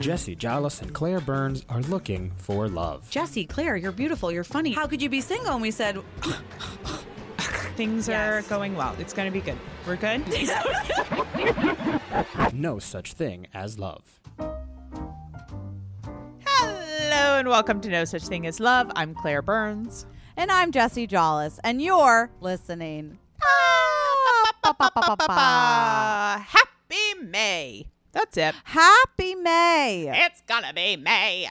Jesse Jollis and Claire Burns are looking for love. Jesse, Claire, you're beautiful. You're funny. How could you be single? And we said, Things are Yes. going well. It's going to be good. We're good. No such thing as love. Hello and welcome to No Such Thing as Love. I'm Claire Burns. And I'm Jesse Jollis, and you're listening. Uh, happy May. That's it. Happy May. It's gonna be May.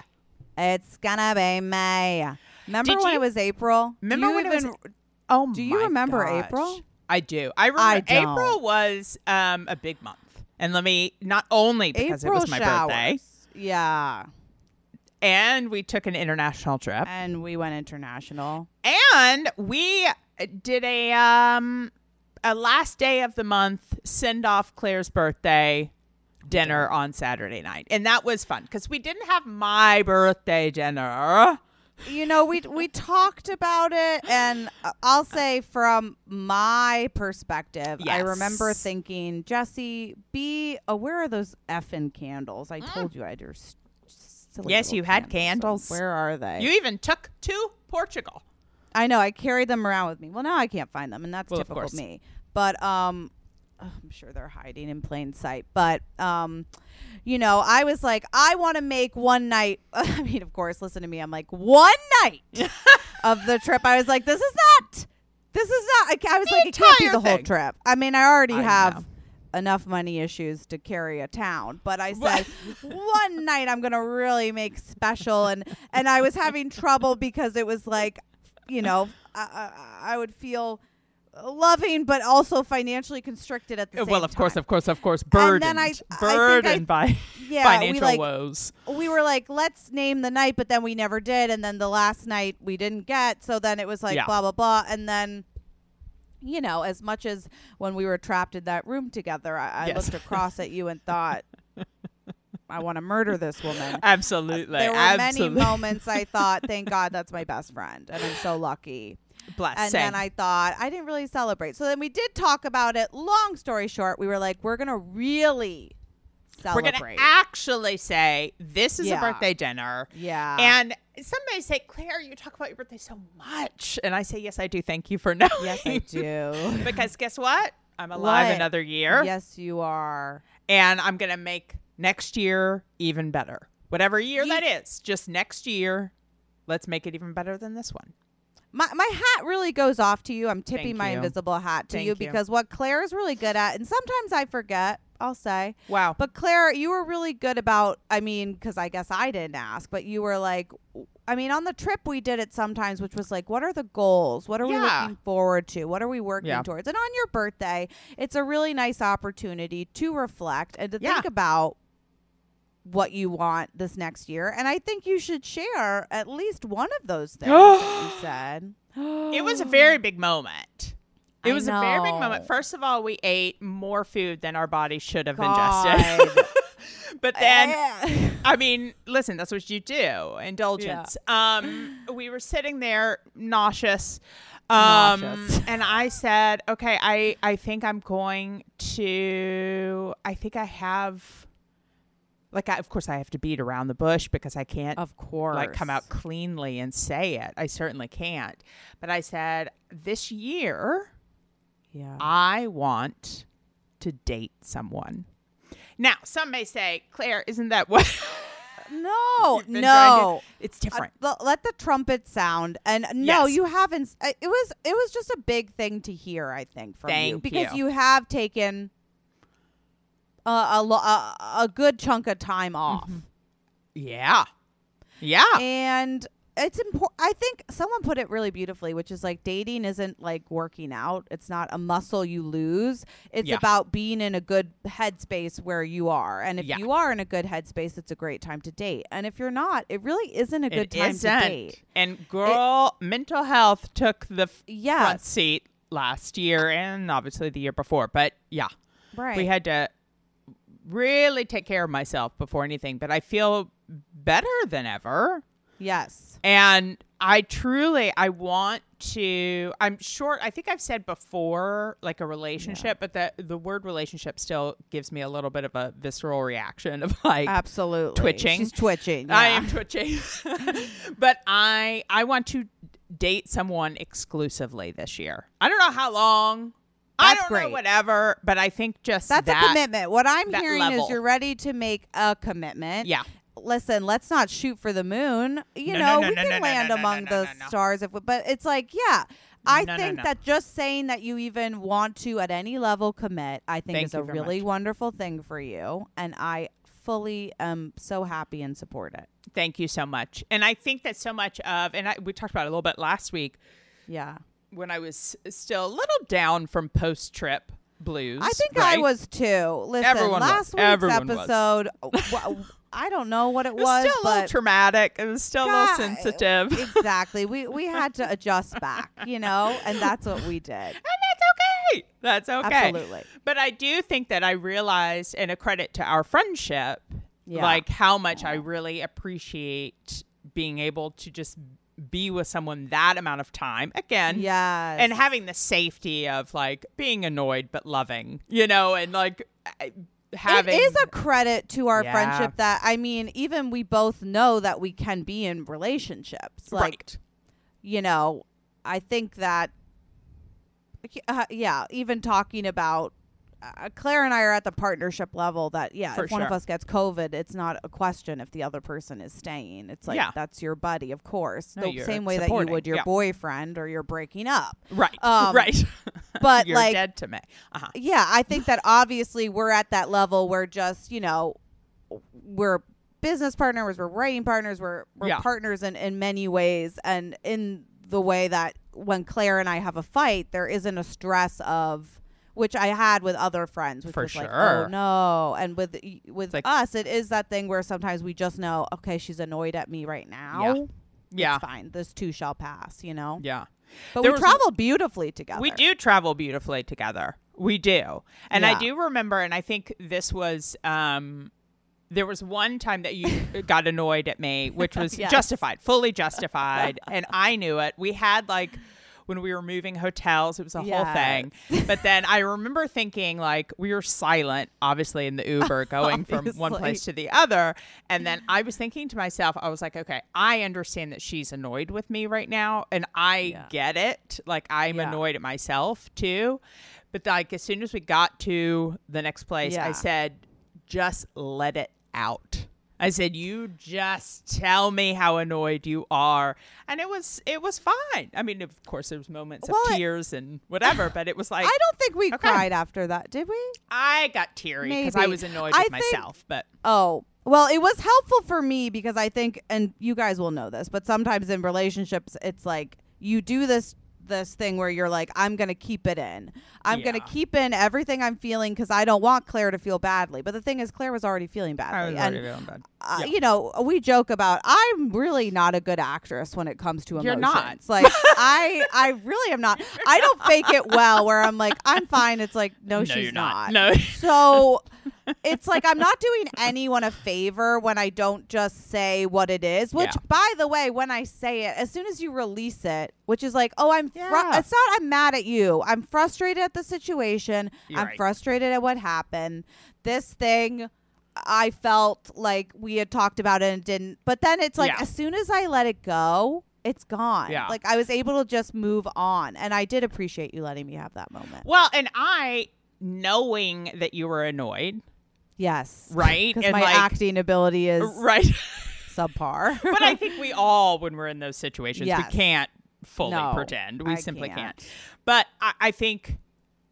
It's gonna be May. Remember Did when you- it was April? Remember Do you when it was- Oh, Do you remember gosh. April? I do. I remember don't. April was um, a big month. And let me not only because April it was my showers. birthday, Yeah. and we took an international trip, And we went international. and we did a um a last day of the month send off Claire's birthday dinner on Saturday night, and that was fun because we didn't have my birthday dinner. You know, we we talked about it, and I'll say from my perspective, I remember thinking, Jesse, be aware of those effing candles. I told you I had your s- silly Mm. Yes, you had candles. Where are they? You even took to Portugal. I know I carried them around with me. Well, now I can't find them, and that's Well, typical me. But um, I'm sure they're hiding in plain sight. But um, you know, I was like, I want to make one night. I mean, of course, listen to me. I'm like one night of the trip. I was like, this is not. This is not. I, I was like, it can't be the whole thing. trip. I mean, I already I have. know. Enough money issues to carry a town, but I said one night I'm gonna really make special, and and I was having trouble because it was like you know, I, I, I would feel loving, but also financially constricted at the uh, same time. well, of course, of course, of course, And burdened, then I- I think I- burdened by Yeah, we financial like woes. we were like, let's name the night, but then we never did, and then the last night we didn't get. So then it was like Yeah. blah blah blah, and then. You know, as much as when we were trapped in that room together, I, I Yes. looked across at you and thought, I want to murder this woman. Absolutely, there were absolutely. many moments I thought, thank God that's my best friend, and I'm so lucky. And then I thought I didn't really celebrate. So then we did talk about it. Long story short, we were like, we're gonna really Celebrate. We're gonna actually say this is Yeah. a birthday dinner. yeah. And somebody say, Claire, you talk about your birthday so much. And I say, Yes, I do. Thank you for knowing. yes, I do. because guess what? I'm alive What? another year. Yes, you are. And I'm going to make next year even better. Whatever year Ye- that is, just next year, let's make it even better than this one. My my hat really goes off to you. I'm tipping Thank my you. invisible hat to Thank you because what Claire is really good at, and sometimes I forget. I'll say. Wow. But Claire, you were really good about. I mean, because I guess I didn't ask, but you were like, I mean, on the trip we did it sometimes, which was like, what are the goals? What are we looking forward to? What are we working Yeah. towards? And on your birthday, it's a really nice opportunity to reflect and to Yeah. think about what you want this next year. And I think you should share at least one of those things that you said. it was a very big moment. It I was a very big moment. First of all, we ate more food than our body should have God. ingested. but then Eh. I mean, listen, that's what you do. Indulgence. Um, we were sitting there nauseous. Um, Nauseous. and I said, okay, I, I think I'm going to, I think I have, like, I, of course I have to beat around the bush because I can't of course. like come out cleanly and say it. I certainly can't. But I said, this year, Yeah. I want to date someone. Now, some may say, Claire, isn't that what? No, You've been trying to- no. it's Uh, different. the- let the trumpet sound. And no, Yes. you haven't. uh, It was it was just a big thing to hear. I think from you because you. you have taken a a, lo- a a good chunk of time off, mm-hmm. yeah. Yeah. and it's important. I think someone put it really beautifully, which is like dating isn't like working out. It's not a muscle you lose. It's Yeah. about being in a good headspace where you are. And if Yeah. you are in a good headspace, it's a great time to date. And if you're not, it really isn't a good time to date. And girl, mental health took the f- front Yes. seat last year and obviously the year before. But yeah, Right. we had to really take care of myself before anything. But I feel better than ever. yes. And I truly, I want to I'm short I think I've said before like a relationship, but the the word relationship still gives me a little bit of a visceral reaction of like Absolutely. Twitching. She's twitching. I am twitching. but I I want to date someone exclusively this year. I don't know how long. I don't know whatever, but I think just That's that, a commitment. What I'm hearing level. is you're ready to make a commitment. Yeah. Listen, let's not shoot for the moon. You No, know, no, no, we no, can no, no, land no, no, among no, the no, no. stars if we, but it's like, yeah. I No, no, think no. that just saying that you even want to at any level commit, I think Thank is a really much. wonderful thing for you and I fully am so happy and support it. Thank you so much. And I think that so much of and I, we talked about it a little bit last week Yeah. When I was still a little down from post trip blues. I think I was too. Listen, Everyone was. last week's Everyone was. episode, w- I don't know what it It was was, still a little traumatic. It was still a little sensitive. exactly. We we had to adjust back, you know, and that's what we did. and that's okay. That's okay. Absolutely. But I do think that I realized, and a credit to our friendship, Yeah. like how much I really appreciate being able to just be with someone that amount of time again. Yes. And having the safety of like being annoyed but loving, you know, and like having it is a credit to our Yeah. friendship that I mean, even we both know that we can be in relationships. Like, right. you know, I think that, uh, yeah, even talking about. Uh, Claire and I are at the partnership level that yeah, For if one of us gets COVID, it's not a question if the other person is staying. It's like Yeah. that's your buddy, of course. No, the you're same way that supporting, you would your yeah. boyfriend or you're breaking up. Right. Um, right. but, You're like- dead to me. Uh-huh. yeah, I think that obviously we're at that level where just, you know, we're business partners, we're writing partners, we're, we're Yeah. partners in, in many ways. And in the way that when Claire and I have a fight, there isn't a stress of, which I had with other friends, which For was like, sure. oh no. And with with like- us, it is that thing where sometimes we just know, okay, she's annoyed at me right now. Yeah. It's fine. This too shall pass, you know? Yeah. But There we travel beautifully together. We do travel beautifully together. We do. And I do remember and I think this was um there was one time that you got annoyed at me, which was Yes. justified, fully justified, and I knew it. We had like when we were moving hotels, it was a whole thing. But then I remember thinking like we were silent, obviously in the Uber going from one place to the other, and then I was thinking to myself, I was like, okay, I understand that she's annoyed with me right now, and I Yeah. get it. Like I'm Yeah. annoyed at myself too. But like as soon as we got to the next place, I said, just let it out. I said, "You just tell me how annoyed you are," and it was it was fine. I mean, of course, there was moments Well, of tears and whatever, but it was like I don't think we Okay. cried after that, did we? I got teary because I was annoyed I with think- myself. But Oh, well, it was helpful for me because I think, and you guys will know this, but sometimes in relationships, it's like you do this this thing where you're like, I'm gonna keep it in. I'm gonna keep in everything I'm feeling because I don't want Claire to feel badly. But the thing is, Claire was already feeling I badly, was and already feeling bad. uh, Yeah. you know, we joke about I'm really not a good actress when it comes to emotions. You're not. Like I, I really am not. I don't fake it well. Where I'm like, I'm fine. It's like, no, No, she's you're not. No. So it's like I'm not doing anyone a favor when I don't just say what it is. Which, Yeah. by the way, when I say it, as soon as you release it, which is like, oh, I'm. Fru- Yeah. it's not. I'm mad at you. I'm frustrated at the situation. You're I'm right. frustrated at what happened. This thing. I felt like we had talked about it and didn't. But then it's like Yeah. as soon as I let it go, it's gone. Yeah. Like I was able to just move on. And I did appreciate you letting me have that moment. Well, and I knowing that you were annoyed, Yes. right? Because my like acting ability is right. subpar. but I think we all, when we're in those situations, Yes. we can't fully No, pretend. We I simply can't. can't. But I, I think,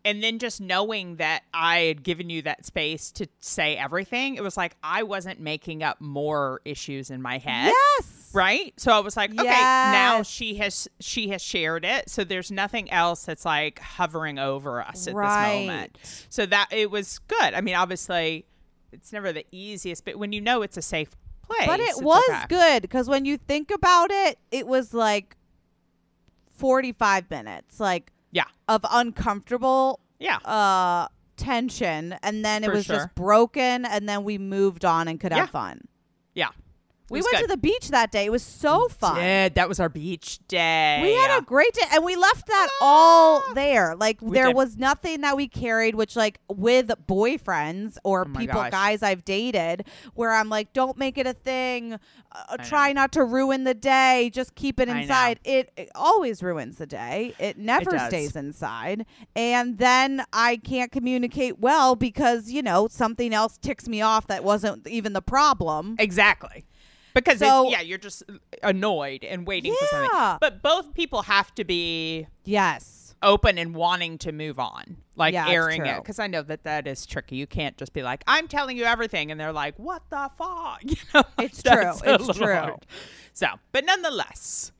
and then just knowing that I had given you that space to say everything, it was like I wasn't making up more issues in my head. yes. Right. So I was like, okay, now she has she has shared it. So there's nothing else that's like hovering over us at Right. this moment. So that it was good. I mean, obviously, it's never the easiest, but when you know it's a safe place, But it was okay. good because when you think about it, it was like 45 minutes like Yeah. of uncomfortable Yeah. uh tension and then it For was sure. just broken and then we moved on and could Yeah. have fun. Yeah. We went to the beach that day. It was so fun. Did. That was our beach day. We had a great day, and we left that all Ah. there. Like We there did. was nothing that we carried, which like with boyfriends or Oh people, gosh. guys I've dated, where I'm like, don't make it a thing. Uh, try not to ruin the day. Just keep it inside. It, it always ruins the day. It never does. stays inside, and then I can't communicate well because you know something else ticks me off that wasn't even the problem. Exactly. Because So- it's, yeah, you're just annoyed and waiting for Yeah. something. But both people have to be Yes. open and wanting to move on, like Yeah, airing it. Because I know that that is tricky. You can't just be like, "I'm telling you everything," and they're like, "What the fuck?" You know, It's true. It's true. hard. So, but nonetheless,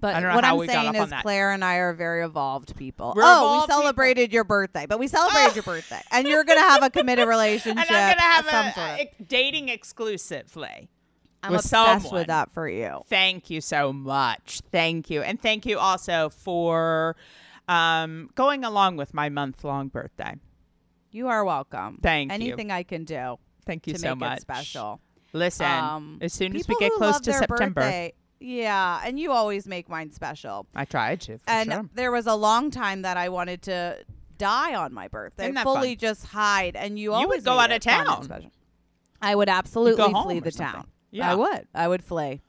But I don't know what I'm saying is. Claire and I are very evolved people. We're oh, evolved we people. celebrated your birthday, but we celebrated your birthday, and you're gonna have a committed relationship. and I'm gonna have a, a dating exclusively. I'm with obsessed someone. with that for you. Thank you so much. Thank you. And thank you also for um, going along with my month long birthday. You are welcome. Thank you. Anything I can do Thank you to so make much. it special. Listen, Um, as soon as we get close to September, birthday- yeah, and you always make mine special. I tried to. And sure. there was a long time that I wanted to die on my birthday, fully fun? just hide, and you, You always would go out of it fun and town. I would absolutely flee the town. Yeah. I would. I would flee.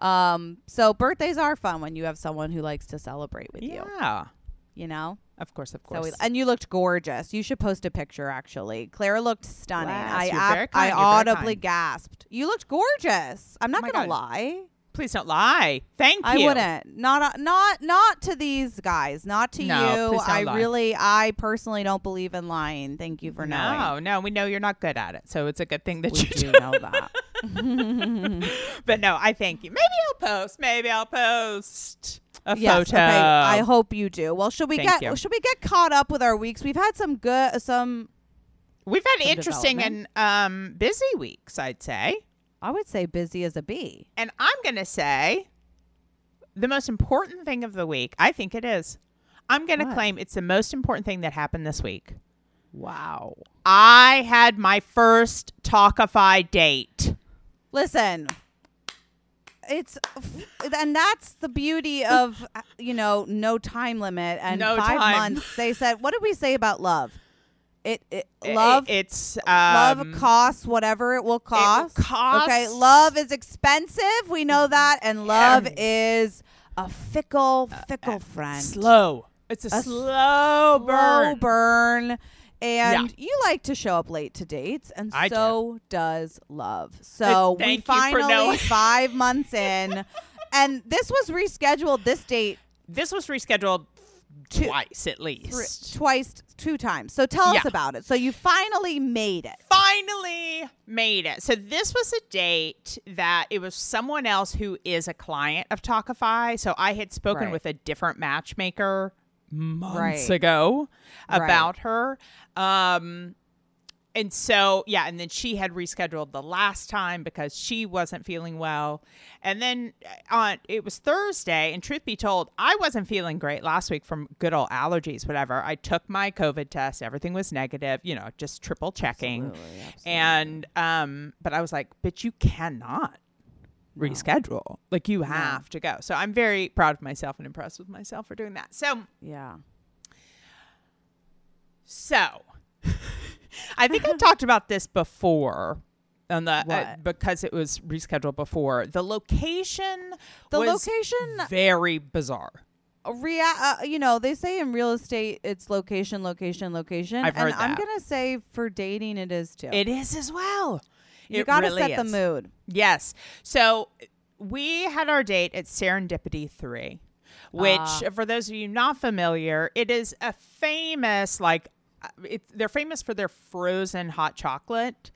Um, so birthdays are fun when you have someone who likes to celebrate with you. yeah, You know. of course, of So course. we, and you looked gorgeous. You should post a picture. Actually, Claire looked stunning. Bless. I very I. Audibly gasped. You looked gorgeous. I'm not Oh gonna God. lie. Please don't lie. Thank I you. I wouldn't. Not uh, not not to these guys. Not to No, you. I lie. really, I personally don't believe in lying. Thank you for knowing. No, no, we know you're not good at it, so it's a good thing that We you do. know that. But no, I thank you. Maybe I'll post. Maybe I'll post a yes. photo. Okay. I hope you do. Well, should we Thank get you. should we get caught up with our weeks? We've had some good some. We've had Some interesting and um, busy weeks, I'd say. I would say busy as a bee. And I'm going to say the most important thing of the week, I think it is. I'm going to claim it's the most important thing that happened this week. Wow. I had my first Tawkify date. Listen, it's and that's the beauty of uh, you know no time limit and No five time. months. They said, what did we say about love? It, it love it's love um, costs whatever it will cost. cost- Okay, love is expensive. We know that, and love Um, is a fickle, fickle friend. slow. It's a, A slow burn. Slow burn. And you like to show up late to dates, and I do. so does love. So we finally five months in, and this was rescheduled. This date This was rescheduled Two- twice at thr- least. twice, two times. So tell Yeah. us about it. So you finally made it. finally made it. So this was a date that it was someone else who is a client of Tawkify. So I had spoken Right. with a different matchmaker months Right. ago Right. about her. Um and so yeah, and then she had rescheduled the last time because she wasn't feeling well. And then uh, on it was Thursday, and truth be told, I wasn't feeling great last week from good old allergies, whatever. I took my COVID test, everything was negative, you know, just triple checking. And um, but I was like, but you cannot reschedule. Like you have to go. So I'm very proud of myself and impressed with myself for doing that. So Yeah. so, I think I talked about this before on the uh, because it was rescheduled before. The location The was location very bizarre. rea- uh, you know, they say in real estate it's location, location, location. I've and heard I'm gonna say for dating it is too. It is as well. You gotta really set the mood. Yes. So we had our date at Serendipity 3, which, Ah. for those of you not familiar, it is a famous, like, uh, it, they're famous for their frozen hot chocolate.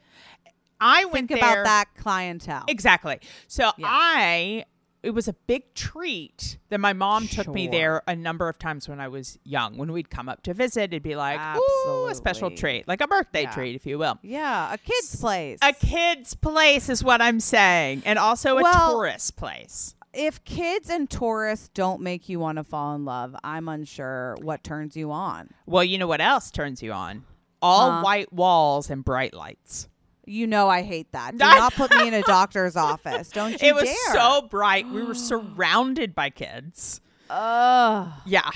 I went Think there. about that clientele. Exactly. So Yeah. I it was a big treat that my mom took me there a number of times when I was young. When we'd come up to visit, it'd be like, ooh, a special treat, like a birthday Yeah. treat, if you will. yeah, a kid's place. A kid's place is what I'm saying, and also a Well- tourist place. if kids and tourists don't make you want to fall in love, I'm unsure what turns you on. Well, you know what else turns you on? All Huh? white walls and bright lights. You know I hate that. Do not put me in a doctor's office. Don't you it was dare. so bright. We were surrounded by kids. Ugh. Yeah.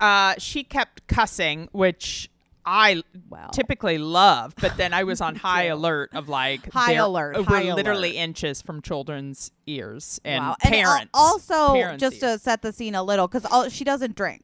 Uh, she kept cussing, which I Well. typically love, but then I was on high alert of like High alert, We're high literally alert. inches from children's ears and Wow. And al- parents. also, parents' just to set the scene a little, because she doesn't drink.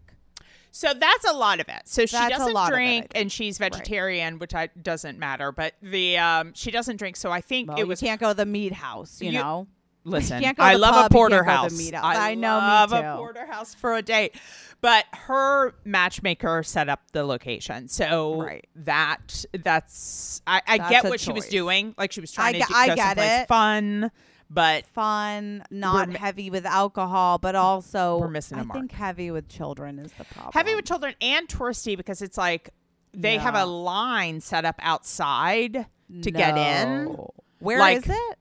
So that's a lot of it. So she That's a doesn't lot of it, drink, and she's vegetarian, which I doesn't matter. But the um, she doesn't drink, so I think Well, it was. you can't go to the meat house, you, You- know. Listen, I love pub, a you can't go to the porterhouse. house. I, I know, love a porterhouse for a date. But her matchmaker set up the location, so Right. that that's I, I That's get what she was doing. Like she was trying I to ge- do, I get it. fun, but Fun, not mi- heavy with alcohol, but also We're missing a I think heavy with children is the problem. heavy with children and touristy because it's like they have a line set up outside to get in. No. Where Like, is it?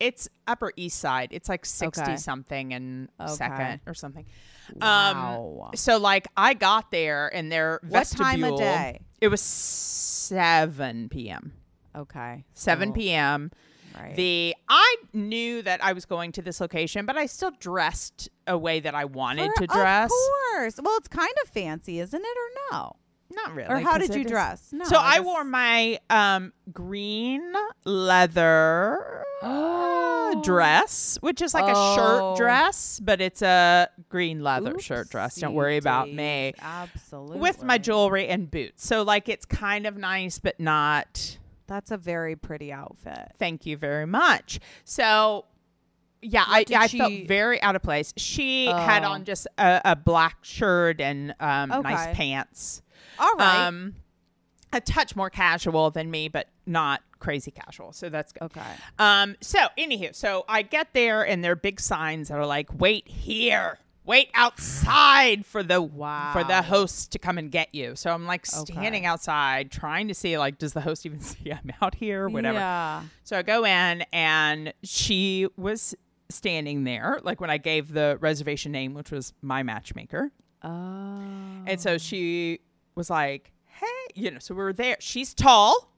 It's Upper East Side. It's like sixty Okay. something and Okay. second or something. Wow. Um, so like I got there and their What vestibule. time of day? It was seven p.m. Okay. Seven Oh, p.m. Right. The I knew that I was going to this location, but I still dressed a way that I wanted For- to dress. Of course. Well, it's kind of fancy, isn't it, or no? Not really. Or how did you is- dress? No. so I guess- wore my um, green leather dress, which is like a Oh. shirt dress, but it's a green leather shirt dress. Don't worry about me. Absolutely. With my jewelry and boots. So like it's kind of nice, but not. That's a very pretty outfit. Thank you very much. So. Yeah, I, I she- felt very out of place. She had Oh. on just a, a black shirt and um, Okay. nice pants. All right. Um, a touch more casual than me, but not crazy casual. So that's good. okay. Um, so anywho, so I get there and there are big signs that are like, "Wait here, wait outside for the Wow. for the host to come and get you." So I'm like Okay. standing outside trying to see like, does the host even see I'm out here? Whatever. Yeah. So I go in and she was standing there, like when I gave the reservation name, which was my matchmaker. Oh. And so she was like, hey, you know, so we were there. She's tall,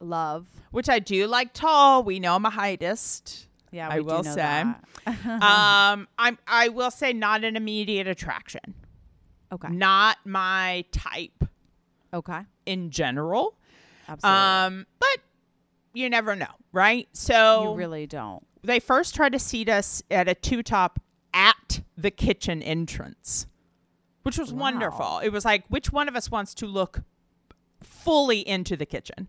Love. which I do like tall. We know I'm a heightist. Yeah, I will say. that. um, I'm I will say not an immediate attraction. okay. Not my type Okay. in general. Absolutely. Um, but you never know, right? So you really don't. they first tried to seat us at a two top at the kitchen entrance, which was Wow. wonderful. It was like, which one of us wants to look fully into the kitchen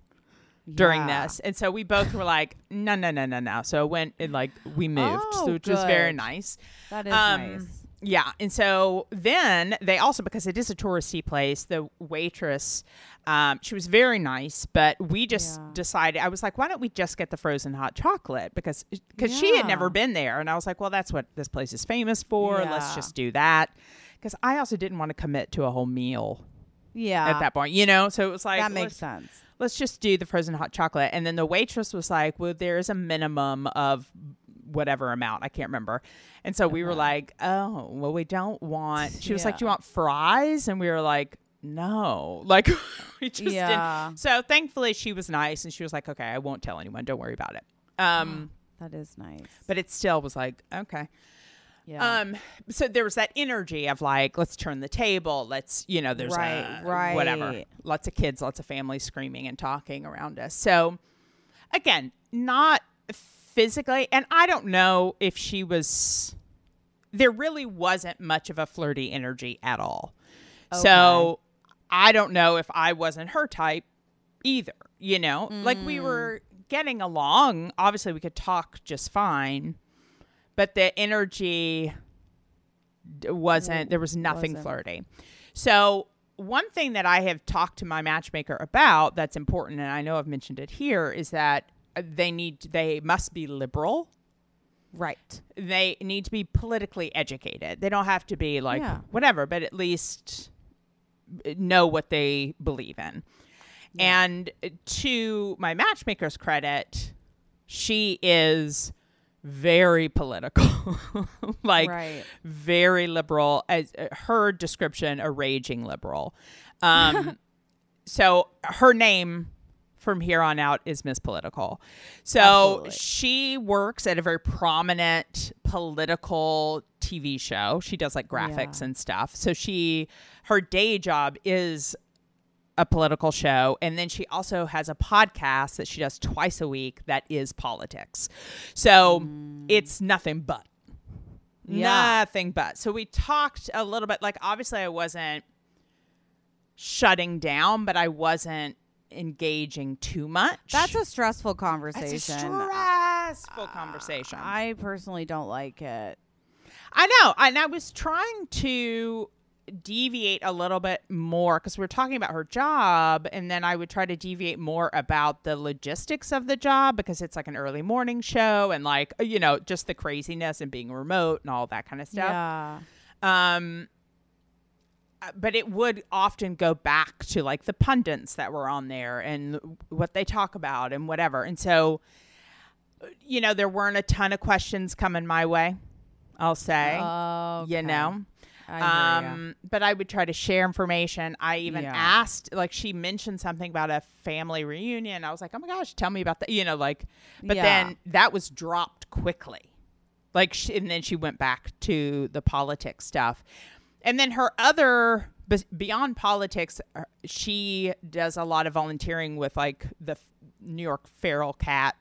during Yeah. this? And so we both were like, no, no, no, no, no. So it went, and like, we moved, Oh, so which was very nice. That is Um, nice. Yeah. And so then they also, because it is a touristy place, the waitress, um, she was very nice, but we just Yeah. decided, I was like, why don't we just get the frozen hot chocolate? Because because she had never been there. And I was like, well, that's what this place is famous for. Let's just do that. Because I also didn't want to commit to a whole meal Yeah. at that point, you know? So it was like, that makes sense. Let's just do the frozen hot chocolate. And then the waitress was like, well, there's a minimum of whatever amount. I can't remember. And so we were like, oh, well, we don't want. She was like, do you want fries? And we were like, no. Like, we just Yeah. didn't. So thankfully, she was nice and she was like, okay, I won't tell anyone. Don't worry about it. Um, That is nice. but it still was like, okay. Yeah. Um, so there was that energy of like, let's turn the table. Let's, you know, there's Right, a, whatever. Lots of kids, lots of families screaming and talking around us. So again, not physically, and I don't know if she was. There really wasn't much of a flirty energy at all. So I don't know if I wasn't her type either. You know, like we were getting along. Obviously, we could talk just fine, but the energy wasn't. There was nothing Wasn't. flirty. So one thing that I have talked to my matchmaker about that's important, and I know I've mentioned it here, is that uh, they need they must be liberal right. they need to be politically educated. They don't have to be like Yeah. whatever, but at least know what they believe in. And to my matchmaker's credit, she is very political, like Right. very liberal. As uh, her description, a raging liberal. Um, so her name from here on out is Miss Political. So Absolutely. she works at a very prominent political TV show. She does like graphics Yeah. and stuff. So she her day job is a political show and then she also has a podcast that she does twice a week that is politics. So mm. it's nothing but Yeah. nothing but. So we talked a little bit like obviously I wasn't shutting down, but I wasn't engaging too much. That's a stressful That's conversation. a stressful uh, conversation. I personally don't like it. I know. And I was trying to deviate a little bit more because we were talking about her job and then I would try to deviate more about the logistics of the job because it's like an early morning show and like you know just the craziness and being remote and all that kind of stuff. Yeah. Um, uh, but it would often go back to like the pundits that were on there and what they talk about and whatever. And so, you know, there weren't a ton of questions coming my way. I'll say, Okay. you know. I ya. Um, but I would try to share information. I even Yeah. asked, like, she mentioned something about a family reunion. I was like, oh my gosh, tell me about that. You know, like, but Yeah. then that was dropped quickly. Like, she, and then she went back to the politics stuff. And then her other, beyond politics, uh, she does a lot of volunteering with, like, the New York feral cat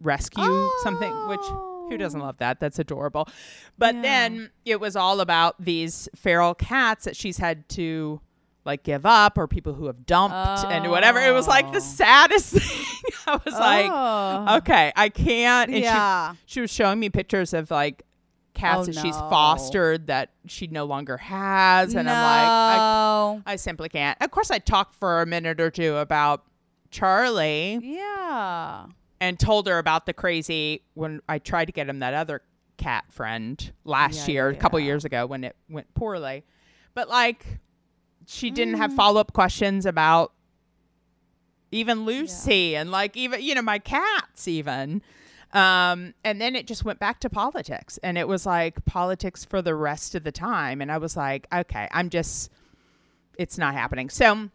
rescue something, which who doesn't love that? That's adorable. But Yeah. then it was all about these feral cats that she's had to like give up or people who have dumped and whatever. It was like Oh. the saddest thing. I was Oh. like, okay, I can't. And Yeah. she, she was showing me pictures of like cats Oh, that she's fostered that she no longer has. And I'm like, I, no. I simply can't. Of course, I talked for a minute or two about Charlie yeah. And told her about the crazy when I tried to get him that other cat friend last Yeah, year, yeah, a couple years ago when it went poorly. But like, she didn't Mm. have follow up questions about even Lucy and like even you know my cats even. Um, and then it just went back to politics, and it was like politics for the rest of the time. And I was like, okay, I'm just, it's not happening. So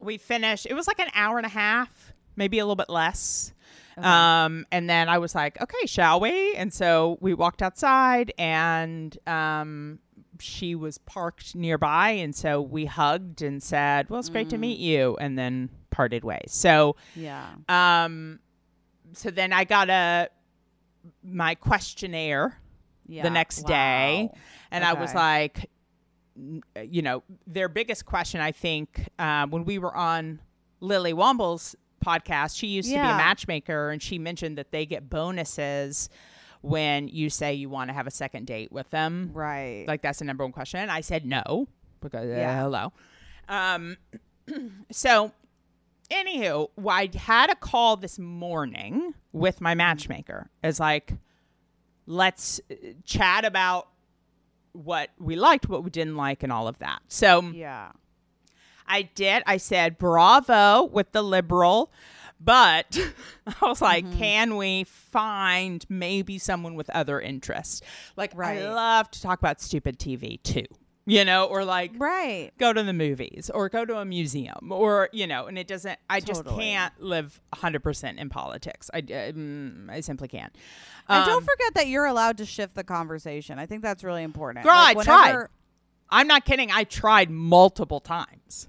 we finished. It was like an hour and a half, maybe a little bit less. Um, and then I was like, okay, shall we? And so we walked outside and, um, she was parked nearby. And so we hugged and said, well, it's great to meet you. And then parted ways. So, Yeah. um, so then I got a, my questionnaire Yeah. the next day Wow. and i was like you know their biggest question i think um, when we were on lily womble's podcast she used to be a matchmaker and she mentioned that they get bonuses when you say you want to have a second date with them. Right. like that's the number one question. And i said no because uh, hello. Um so anywho i had a call this morning with my matchmaker. As like let's uh, chat about what we liked what we didn't like and all of that. So yeah. I did. I said bravo with the liberal, but I was like, Mm-hmm. can we find maybe someone with other interests? Like, Right. I love to talk about stupid TV too, you know, or like Right. go to the movies or go to a museum or, you know, and it doesn't, I just can't live 100% in politics. I, mm, I simply can't. And Um, don't forget that you're allowed to shift the conversation. I think that's really important. Girl, Like, I tried. I'm not kidding. I tried multiple times.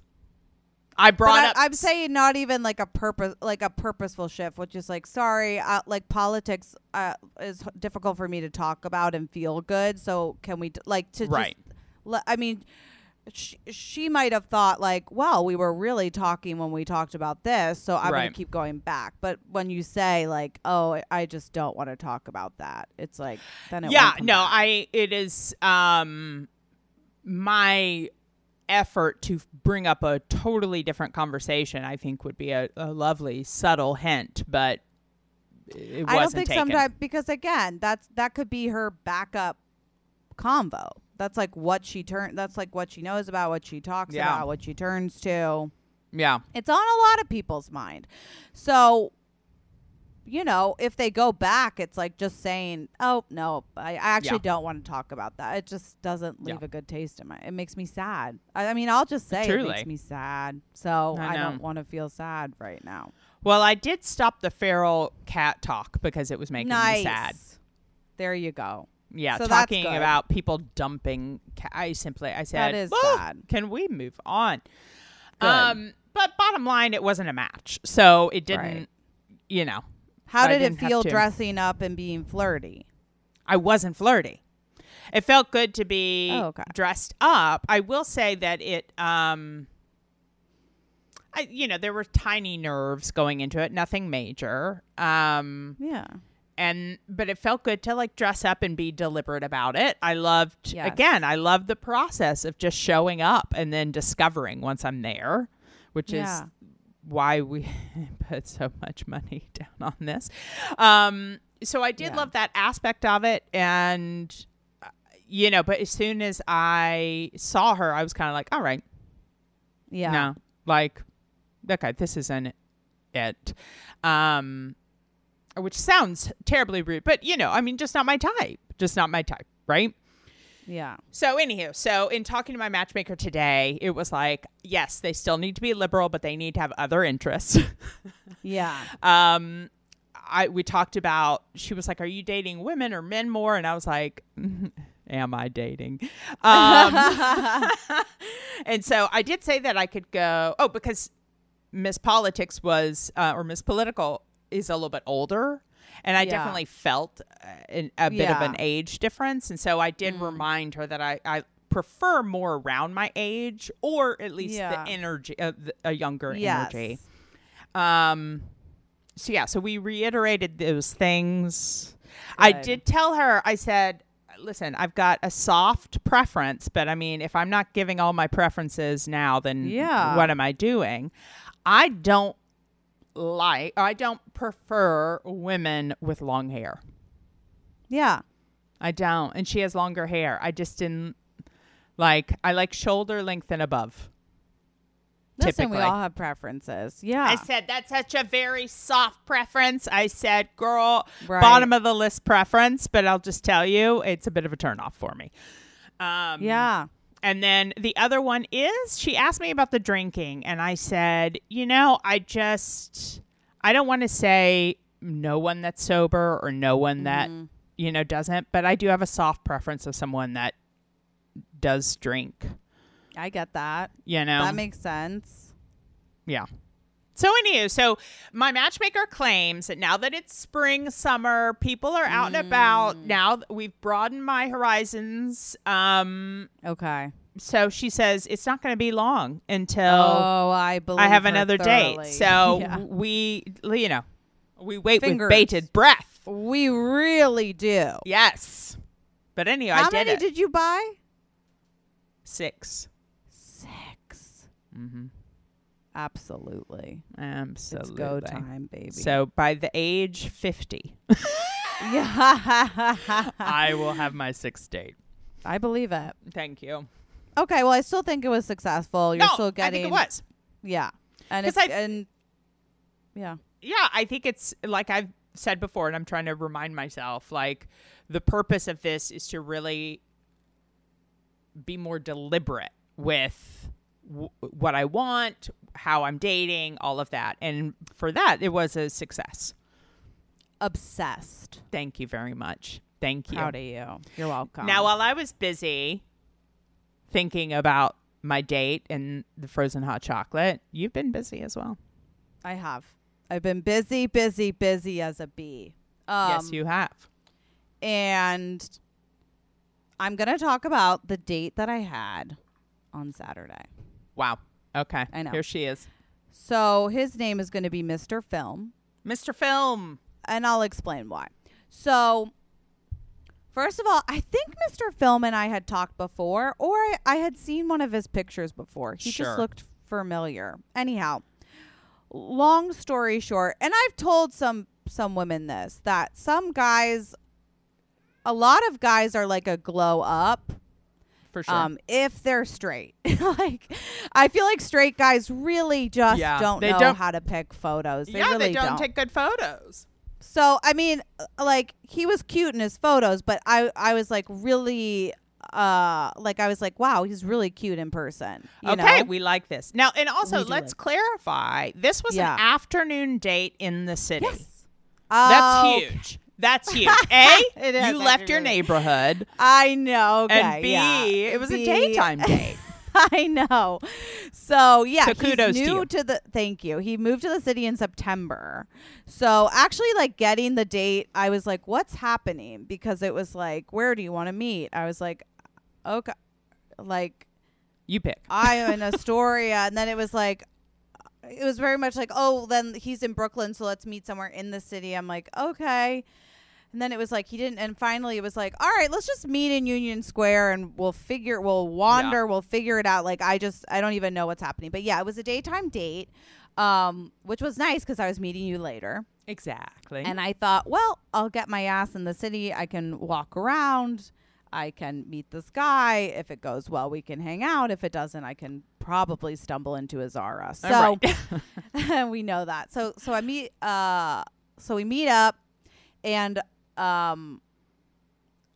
I But brought I, up. I'm saying not even like a purpose, like a purposeful shift, which is like, sorry, uh, like politics uh, is difficult for me to talk about and feel good. So can we, d- like, to Right. just, I mean, she, she might have thought like, well, we were really talking when we talked about this, so I'm Right. gonna keep going back. But when you say like, oh, I just don't want to talk about that, it's like, then it yeah no back. i it is um my effort to bring up a totally different conversation i think would be a, a lovely subtle hint but it wasn't I don't think taken. sometimes because again, that's that could be her backup convo. That's like what she turn. That's like what she knows about, what she talks Yeah. about, what she turns to. yeah It's on a lot of people's mind. So you know, if they go back, it's like just saying, "Oh no, I, I actually Yeah. don't want to talk about that." It just doesn't leave Yeah. a good taste in my. It makes me sad. I, I mean, I'll just say it Truly. makes me sad. So I I, don't want to feel sad right now. Well, I did stop the feral cat talk because it was making nice. me sad. There you go. Yeah, So talking about people dumping. Ca- I simply, I said, is "Whoa, sad. Can we move on? Good. Um, but bottom line, it wasn't a match, so it didn't. Right. You know, How did it feel dressing up and being flirty? I wasn't flirty. It felt good to be Oh, okay. dressed up. I will say that it um I you know, there were tiny nerves going into it, nothing major. Um Yeah. and but it felt good to like dress up and be deliberate about it. I loved Yes. again, I loved the process of just showing up and then discovering once I'm there, which Yeah. is why we put so much money down on this. Um, so I did Yeah. love that aspect of it, and uh, you know, but as soon as I saw her, I was kind of like, all right, Yeah. no, like, okay, this isn't it. Um, which sounds terribly rude, but you know, I mean, just not my type, just not my type, right? Yeah. So, anywho, so in talking to my matchmaker today, it was like, yes, they still need to be liberal, but they need to have other interests. Yeah. um, I we talked about. She was like, "Are you dating women or men more?" And I was like, "Am I dating?" Um, and so I did say that I could go. Oh, because Miss Politics was, uh, or Miss Political is a little bit older. And I Yeah. definitely felt uh, an, a bit of an age difference. And so I did remind her that I, I prefer more around my age or at least Yeah. the energy, uh, the, a younger Yes. energy. Um, so yeah, so we reiterated those things. I did tell her. I said, "Listen, I've got a soft preference, but I mean, if I'm not giving all my preferences now, then Yeah. what am I doing? I don't like. I don't prefer women with long hair. Yeah. I don't, and she has longer hair. I just didn't like. I like shoulder length and above. Listen, we Typically. all have preferences. Yeah. I said that's such a very soft preference. I said, girl, Right. bottom of the list preference, but I'll just tell you, it's a bit of a turnoff for me. Um, yeah. And then the other one is she asked me about the drinking, and I said, you know, I just, I don't want to say no one that's sober or no one that, Mm-hmm. you know, doesn't, but I do have a soft preference of someone that does drink, I get that. you know? That makes sense. Yeah. So anywho, so my matchmaker claims that now that it's spring, summer, people are out and about. Mm. Now we've broadened my horizons. Um, Okay. so she says it's not going to be long until Oh, I believe I have another thoroughly. date. So Yeah. we, you know, we wait Fingers. with bated breath. we really do. Yes. But anyway, How I did many it. did you buy? Six. Six. Mm-hmm. Absolutely. Absolutely. It's go time, baby. So by the age 50, yeah. I will have my sixth date. I believe it. Thank you. Okay, well, I still think it was successful. You're no, still getting. I think it was. Yeah, and it's I- and yeah, Yeah, I think it's like I've said before, and I'm trying to remind myself like the purpose of this is to really be more deliberate with w- what I want, how I'm dating, all of that. And for that, it was a success. obsessed. Thank you very much. Thank you. Proud of you. You're welcome. Now, while I was busy thinking about my date and the frozen hot chocolate, you've been busy as well. I have. I've been busy, busy, busy as a bee. Um, yes, you have. And I'm gonna talk about the date that I had on Saturday. Wow. Okay. I know. Here she is. So his name is going to be Mr. Film. Mr. Film. and I'll explain why. So, first of all, I think Mr. Film and I had talked before, or I, I had seen one of his pictures before. He Sure. just looked familiar. Anyhow, long story short, and I've told some some women this that some guys, a lot of guys are like a glow up. For sure. Um, if they're straight, like I feel like straight guys really just Yeah, don't they know don't- how to pick photos. They yeah, really they don't, take good photos. So I mean, uh, like he was cute in his photos, but I I was like really uh like I was like wow he's really cute in person. you okay, know? we like this. Now, and also, let's like- clarify this was Yeah. an afternoon date in the city. yes. That's Oh, huge. That's huge. A, is you left your neighborhood. I know. Okay, and B, yeah. it was a B, daytime date. I know. So yeah, So he's kudos to new you. to the. Thank you. He moved to the city in September. So actually, like getting the date, I was like, "What's happening?" Because it was like, "Where do you want to meet?" I was like, "Okay." Like You pick. I am in Astoria, uh, and then it was like, it was very much like, "Oh, then he's in Brooklyn, so let's meet somewhere in the city." I'm like, "Okay." And then it was like he didn't, and finally it was like, all right, let's just meet in Union Square and we'll figure, we'll wander, we'll figure it out. Like I just, I don't even know what's happening. But yeah, it was a daytime date, um, which was nice because I was meeting you later, Exactly. and I thought, well, I'll get my ass in the city. I can walk around. I can meet this guy. If it goes well, we can hang out. If it doesn't, I can probably stumble into a Zara. So All right. we know that. So so I meet uh so we meet up and um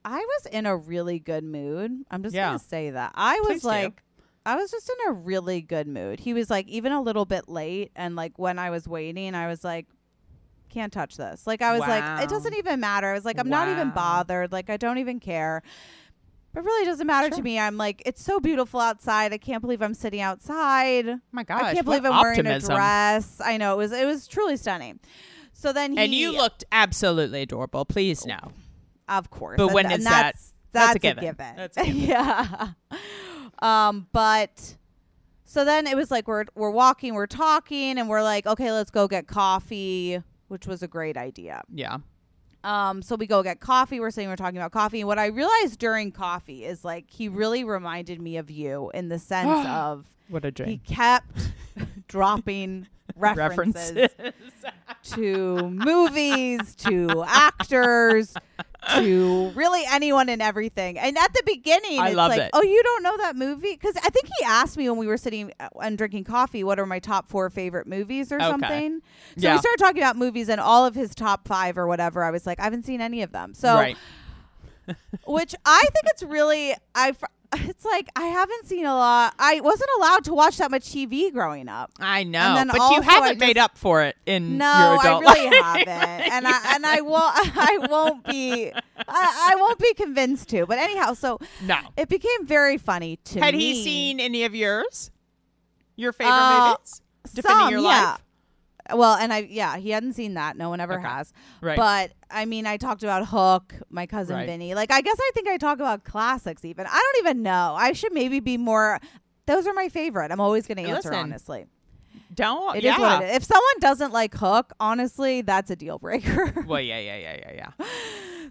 I was in a really good mood. I'm just Yeah. gonna say that. I was Please do. like I was just in a really good mood. He was like even a little bit late and like when I was waiting, I was like can't touch this. Like I was like it doesn't even matter. I was like I'm not even bothered. Like I don't even care. It really doesn't matter to me. I'm like, it's so beautiful outside. I can't believe I'm sitting outside. Oh my gosh. I can't believe I'm wearing a dress. I know it was it was truly stunning. So then he, And you looked absolutely adorable. Please know. of course. But and, when and is that? that's, That's a that's given. That's a given. yeah. Um, but so then it was like we're we're walking, we're talking, and we're like, okay, let's go get coffee, which was a great idea. Yeah. Um, so we go get coffee. We're saying we're talking about coffee, and what I realized during coffee is like he really reminded me of you in the sense of What a dream. he kept dropping references to movies, to actors, to really anyone and everything. And at the beginning, I it's like, it. oh, you don't know that movie? Because I think he asked me when we were sitting uh, and drinking coffee, what are my top four favorite movies or Okay. something. So Yeah. we started talking about movies and all of his top five or whatever. I was like, I haven't seen any of them. So, right. which I think it's really, I. It's like I haven't seen a lot. I wasn't allowed to watch that much TV growing up. I know. But you haven't made up for it in No, your I really life. haven't, and I and I won't. I won't be. I, I won't be convinced to. But anyhow, so No. it became very funny to Had me. he seen any of yours? Your favorite Uh, movies? Defending some? your yeah. life? Well, and I yeah, he hadn't seen that. No one ever Okay. has. Right. But I mean, I talked about Hook, my cousin Right. Vinny. Like, I guess I think I talk about classics. Even I don't even know. I should maybe be more. Those are my favorite. I'm always going to answer Listen, honestly. Don't. It is yeah. what it is. If someone doesn't like Hook, honestly, that's a deal breaker. Well, yeah, yeah, yeah, yeah, yeah.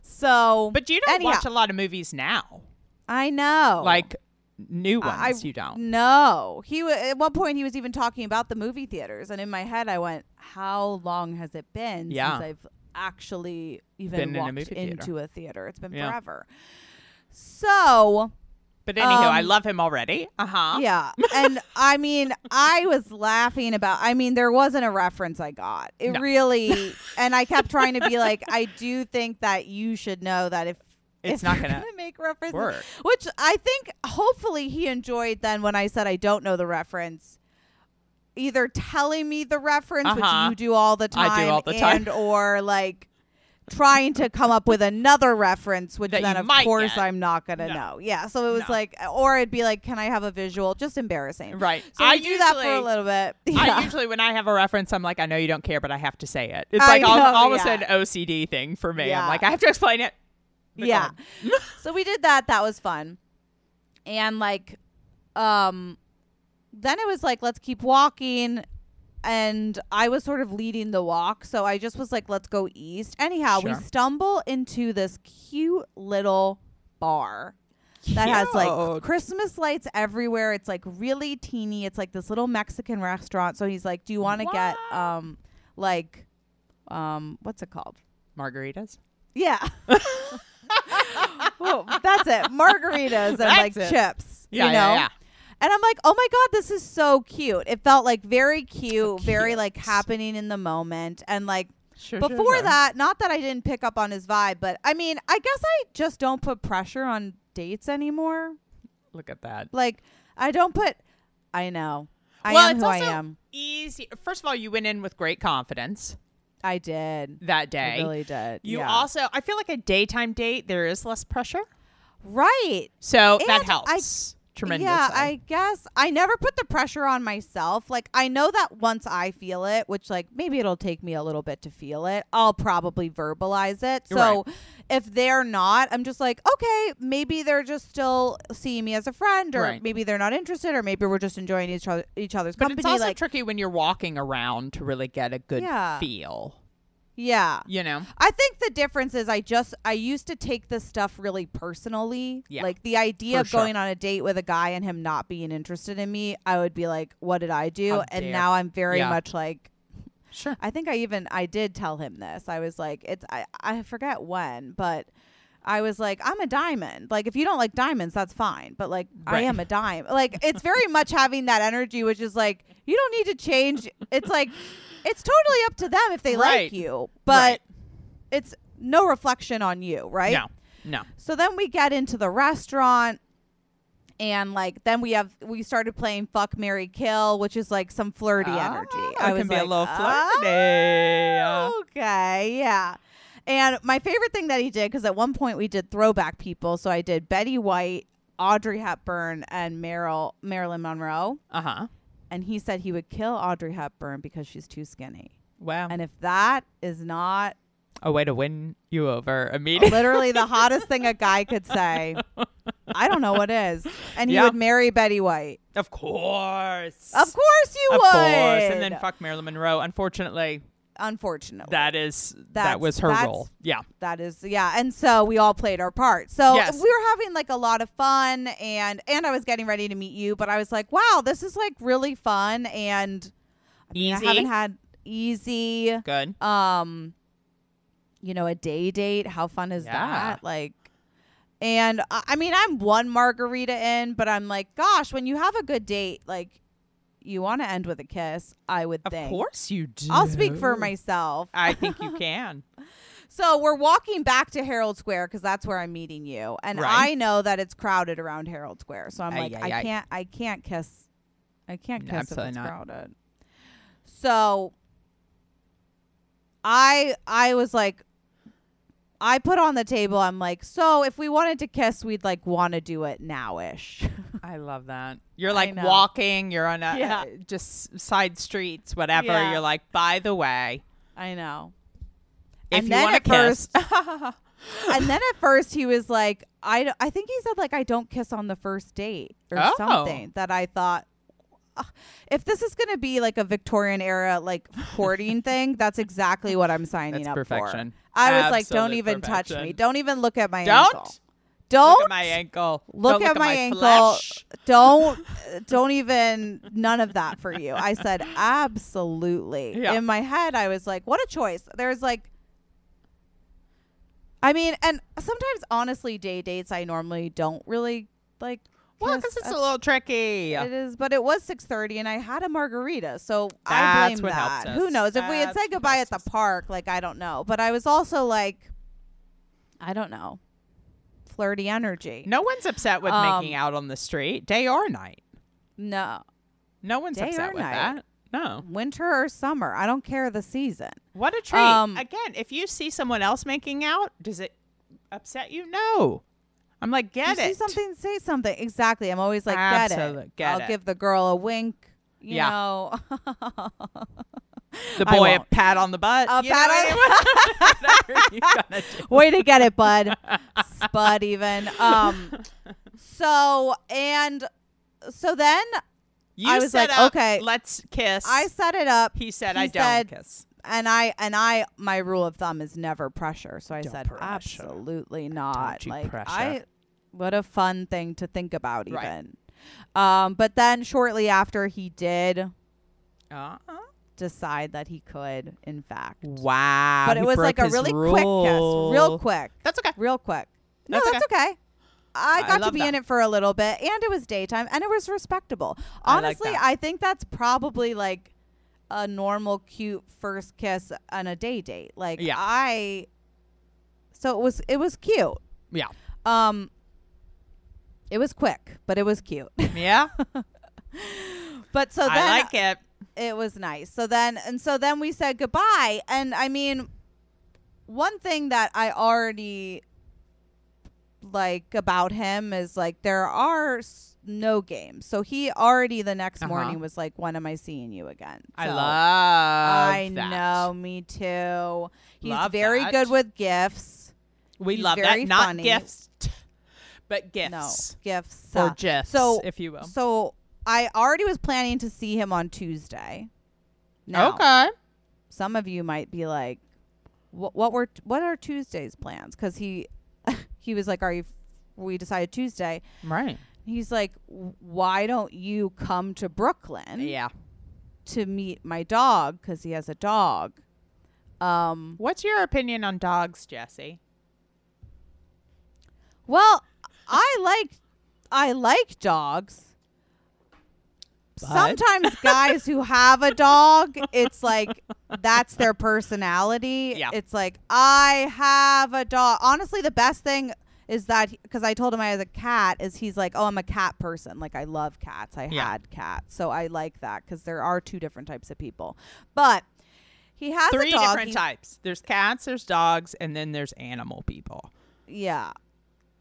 so, But you don't Anyhow. watch a lot of movies now. I know. Like new ones, I- you don't. No, he wa at one point he was even talking about the movie theaters, and in my head I went, "How long has it been Yeah. since I've actually even Been in a walked movie theater. into a theater? It's been Yeah. forever." So But anywho, I Um, love him already. Uh huh. yeah, and I mean, I was laughing about. I mean, there wasn't a reference I got. It No. really, and I kept trying to be like, I do think that you should know that if It's not you're gonna make references, work. which I think hopefully he enjoyed then when I said I don't know the reference. Either telling me the reference, Uh-huh. which you do all the time, I do all the time. and or like trying to come up with another reference, which That then of course get. I'm not gonna No. know. Yeah, so it was No. like, or it'd be like, can I have a visual? Just embarrassing. Right. So I do that for a little bit. I usually, when I have a reference, I'm like, I know you don't care, but I have to say it. It's I like know, almost yeah. an OCD thing for me. Yeah. I'm like, I have to explain it. Yeah. so we did that. That was fun. And like, um, then it was like, let's keep walking. And I was sort of leading the walk. So I just was like, let's go east. Anyhow, we stumble into this cute little bar that has like Christmas lights everywhere. It's like really teeny. It's like this little Mexican restaurant. So he's like, do you want to get, um, like, um, what's it called? margaritas. Yeah. Well, that's it. Margaritas and That's like it. chips. Yeah, you know? yeah. And I'm like, oh my God, this is so cute. It felt like very cute, oh, very like happening in the moment. And like, Sure, Before sure. that, not that I didn't pick up on his vibe, but I mean, I guess I just don't put pressure on dates anymore. Look at that. Like, I don't put. I know. I well, am it's who also I am. easy. First of all, you went in with great confidence I did. that day. I really did. you yeah. also, I feel like a daytime date, there is less pressure. right. So that And I- helps tremendously. Yeah, I guess I never put the pressure on myself. Like I know that once I feel it, which like maybe it'll take me a little bit to feel it, I'll probably verbalize it. So if they're not, I'm just like, okay, maybe they're just still seeing me as a friend or Right. maybe they're not interested or maybe we're just enjoying each other each other's but company it's also like tricky when you're walking around to really get a good Yeah. feel. yeah. You know? I think the difference is I just I used to take this stuff really personally. Yeah, Like the idea for of sure. going on a date with a guy and him not being interested in me, I would be like, "What did I do?" How and dare. now I'm very Yeah. much like Sure. I think I even I did tell him this. I was like, "It's I I forget when, but I was like, I'm a diamond. Like, if you don't like diamonds, that's fine. But like, I am a dime. Like, it's very much having that energy, which is like, you don't need to change. It's like, it's totally up to them if they Right. like you, but Right. it's no reflection on you, right? No. No. So then we get into the restaurant and like then we have we started playing fuck Mary Kill, which is like some flirty energy. Ah, I was can be like, a little "Oh, flirty. Okay, yeah. And my favorite thing that he did because at one point we did throwback people, so I did Betty White, Audrey Hepburn, and Meryl Marilyn Monroe, Uh huh. and he said he would kill Audrey Hepburn because she's too skinny. Wow. And if that is not a way to win you over immediately. literally the hottest thing a guy could say. I don't know what is. And he would marry Betty White. Of course. Of course you would. Of would. course. And then fuck Marilyn Monroe. Unfortunately, Unfortunately. that is that was her that's- role. Yeah. that is yeah. And so we all played our part. So Yes. we were having like a lot of fun and and I was getting ready to meet you, but I was like, wow, this is like really fun and I mean, Easy. I haven't had easy Good. um you know a day date how fun is Yeah. that like and I mean i'm one margarita in but i'm like gosh when you have a good date like you want to end with a kiss i would Of think Of course you do. i'll speak for myself I think you can. so we're walking back to Herald Square because that's where I'm meeting you, and Right. I know that it's crowded around Herald Square. So I'm Ay, like, ay, I ay. can't, I can't kiss, I can't No, kiss if it's not. crowded. So I, I was like, I put on the table. I'm like, so if we wanted to kiss, we'd like want to do it nowish. I love that. You're like walking, you're on a Yeah. uh, just side streets, whatever. Yeah. You're like, by the way, I know. if And you then want to at kiss, and then at first he was like, I, I think he said like I don't kiss on the first date or Oh. something that I thought. If this is going to be like a Victorian era like courting thing, that's exactly what I'm signing That's up perfection. for. I was like, don't even touch me. Don't even look at my Don't ankle. Don't look at my ankle. look Don't at my ankle. flesh. Don't don't even none of that for you. I said absolutely. Yeah. In my head I was like, what a choice. There's like I mean, and sometimes honestly day dates I normally don't really like Well, because it's a little tricky. it is, but it was six thirty, and I had a margarita, so I That's blame what that. helps Who us. knows? If we had That's said what goodbye at helps the park, like I don't know, but I was also like, I don't know, flirty energy. No one's upset with Um, making out on the street, day or night. No, No one's Day upset or with night. that. No. winter or summer, I don't care the season. What a treat. Um, Again, if you see someone else making out, does it upset you? No. I'm like, get you it. see something, say something. Exactly. I'm always like, get it. get I'll it. give the girl a wink. You Yeah. know. The boy a pat on the butt. A you pat on- whatever you gotta do. Way to get it, bud. Spud even. Um so and so then You I was like, up, okay. let's kiss. I set it up he said, he I don't kiss. and I and I my rule of thumb is never pressure. So I Don't said pressure. absolutely not. like pressure. I what a fun thing to think about Right. even. Um but then shortly after he did Uh-uh. decide that he could in fact. Wow. but it was like a really quick kiss, real quick. That's okay. real quick. No, That's that's okay. I I got to be that. in it for a little bit, and it was daytime, and it was respectable. I like Honestly. I think that's probably like a normal, cute first kiss on a day date. Like Yeah. I, so it was it was cute. Yeah. Um, it was quick, but it was cute. Yeah. but so then I like it. it was nice. So then and so then we said goodbye. And I mean, one thing that I already like about him is like there are no games. So he already the next Uh-huh. morning was like, "When am I seeing you again?" I love I that. know, me too. He's Love very that. good with gifts. We He's love very that. Not funny. gifts, but gifts. No gifts. gifts. Or gifs, so if you will. So I already was planning to see him on Tuesday. Now, okay. some of you might be like, "What? What were? What are Tuesday's plans?" Because he, he was like, "Are you?" We decided Tuesday. Right. He's like, "Why don't you come to Brooklyn Yeah. to meet my dog? Because he has a dog." Um. What's your opinion on dogs, Jesse? Well, I like, I like dogs. But? Sometimes guys who have a dog, it's like that's their personality. Yeah. It's like I have a dog. Honestly, the best thing is that because I told him I had a cat, is he's like, oh, I'm a cat person. Like I love cats. I Yeah. had cats, so I like that because there are two different types of people. But he has Three a dog. different He- types. There's cats, there's dogs, and then there's animal people. Yeah.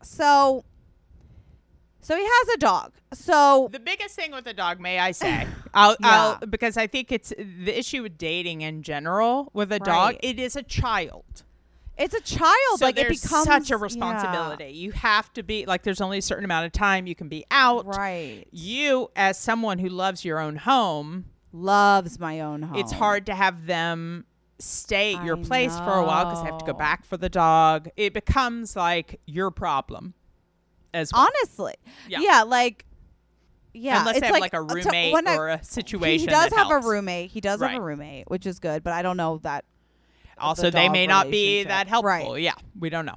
So. So he has a dog. So The biggest thing with a dog, may I say, I'll, I'll because I think it's the issue with dating in general with a dog. It is a child. it's a child. So like it becomes such a yeah. responsibility. You have to be like there's only a certain amount of time you can be out. Right. You, as someone who loves your own home, Loves my own home. it's hard to have them stay at your I place for a while because they have to go back for the dog. It becomes like your problem as well. Honestly. Yeah. Yeah. like yeah. Unless it's they have like, like, a to- roommate I- or a situation. He does have helps. a roommate. He does have a roommate, which is good, but I don't know that Also, the they may not be that helpful. Right. Yeah, we don't know.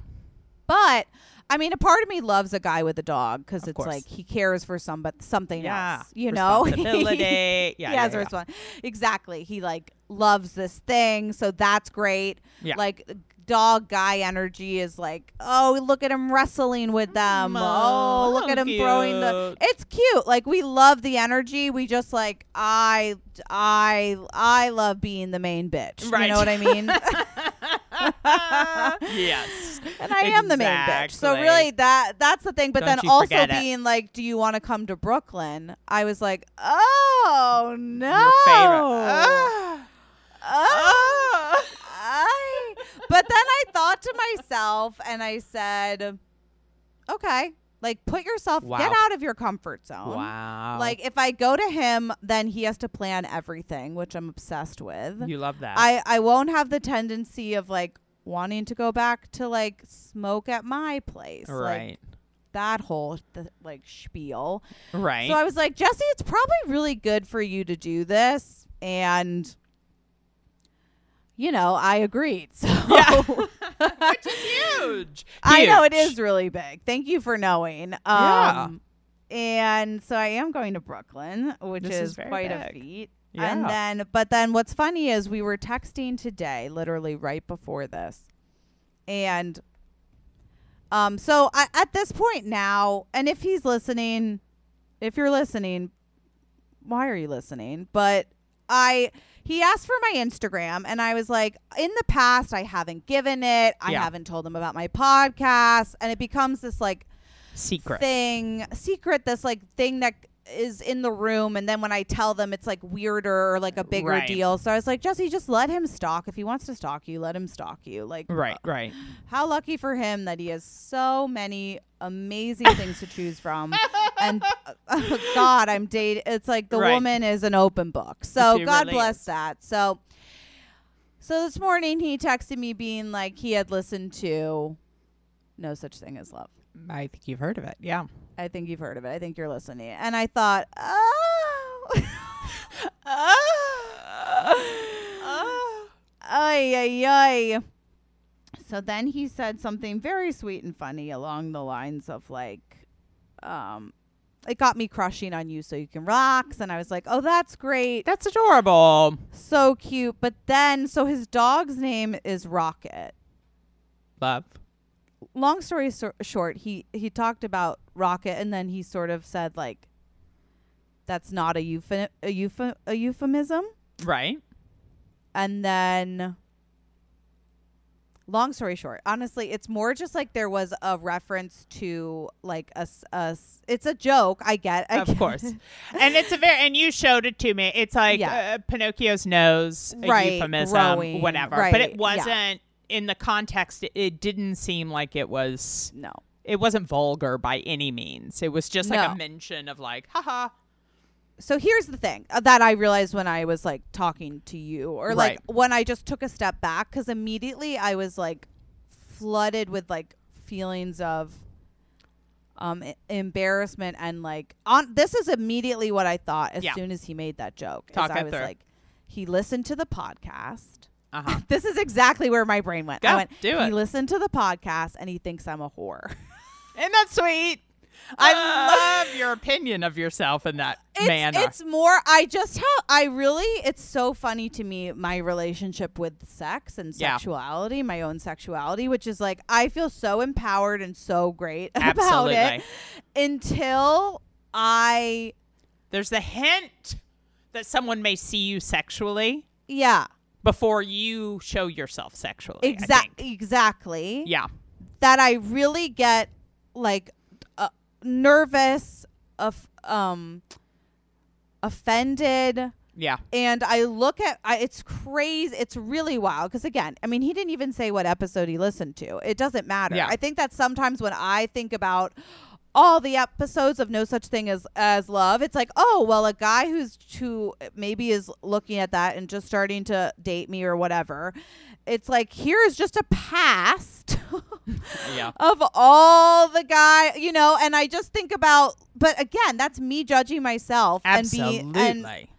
But I mean, a part of me loves a guy with a dog because it's course. like he cares for some, but something Yeah, else. You know, responsibility. Yeah, he yeah, has yeah. a respons- Exactly. He like loves this thing, so that's great. Yeah. Like dog guy energy is like, oh, look at him wrestling with them. Mm, oh, oh look at him throwing the. It's cute. Like we love the energy. We just like I I I love being the main bitch. Right. You know what I mean? yes. and I am the main bitch. So really that that's the thing. But Don't then also forget it. being like, do you want to come to Brooklyn? I was like, oh no. Your favorite. Oh. Ah. I, ah. ah. But then I thought to myself and I said, okay, like put yourself, Wow. get out of your comfort zone. Wow. Like if I go to him, then he has to plan everything, which I'm obsessed with. you love that. I I won't have the tendency of like wanting to go back to like smoke at my place, like right. that whole th- like spiel. right. So I was like, Jesse, it's probably really good for you to do this, and you know, I agreed. So Yeah. Which is huge. huge. I know it is really big. Thank you for knowing. Um, Yeah. And so I am going to Brooklyn, which This is, is quite a feat. Yeah. And then, but then what's funny is we were texting today, literally right before this. And um, so I, at this point now, and if he's listening, if you're listening, why are you listening? But I, he asked for my Instagram, and I was like, in the past, I haven't given it. I Yeah. haven't told him about my podcast, and it becomes this like secret. thing secret this like thing that is in the room and then when i tell them it's like weirder or like a bigger Right. deal so i was like jesse just let him stalk if he wants to stalk you let him stalk you like Right. uh, Right. how lucky for him that he has so many amazing things to choose from and uh, god i'm dating it's like the Right. woman is an open book so She god really bless is. that so so this morning he texted me being like he had listened to no such thing as love I think you've heard of it. Yeah. I think you've heard of it. I think you're listening. And I thought, oh, ay, ay, ay. So then he said something very sweet and funny along the lines of like, um, it got me crushing on you so you can relax and I was like, "Oh, that's great. That's adorable. So cute." But then so his dog's name is Rocket. Love. Long story so- short, he he talked about Rocket and then he sort of said like that's not a euph- a, euph- a euphemism. Right. And then long story short, honestly, it's more just like there was a reference to like a, a it's a joke, I get. I of get course. it. and it's a very and you showed it to me. It's like Yeah. uh, Pinocchio's nose, a Right, euphemism, growing, whatever. right, But it wasn't. yeah. In the context. It, it didn't seem like it was. No. It wasn't vulgar by any means. It was just like No. a mention of like, haha. So here's the thing uh, that I realized when I was like talking to you or like Right. when I just took a step back cuz immediately I was like flooded with like feelings of um embarrassment and like on this is immediately what I thought as Yeah. soon as he made that joke. Talk I was through. like he listened to the podcast. Uh huh. This is exactly where my brain went. Go, I went, do it. He listened to the podcast and he thinks I'm a whore. Isn't that sweet? I love your opinion of yourself in that it's, manner. it's more I just how I really it's so funny to me my relationship with sex and Yeah. sexuality, my own sexuality, which is like I feel so empowered and so great about Absolutely. it until I There's the hint that someone may see you sexually yeah, before you show yourself sexually. Exactly. exactly. Yeah. That I really get like uh, nervous of um offended Yeah. and I look at I, it's crazy. It's really wild because again, I mean, he didn't even say what episode he listened to. It doesn't matter. Yeah. I think that sometimes when I think about all the episodes of No Such Thing as as Love, it's like, oh well, a guy who's who maybe is looking at that and just starting to date me or whatever. It's like here's just a past. Yeah. of all the guy, you know, and I just think about, but again, that's me judging myself Absolutely. and be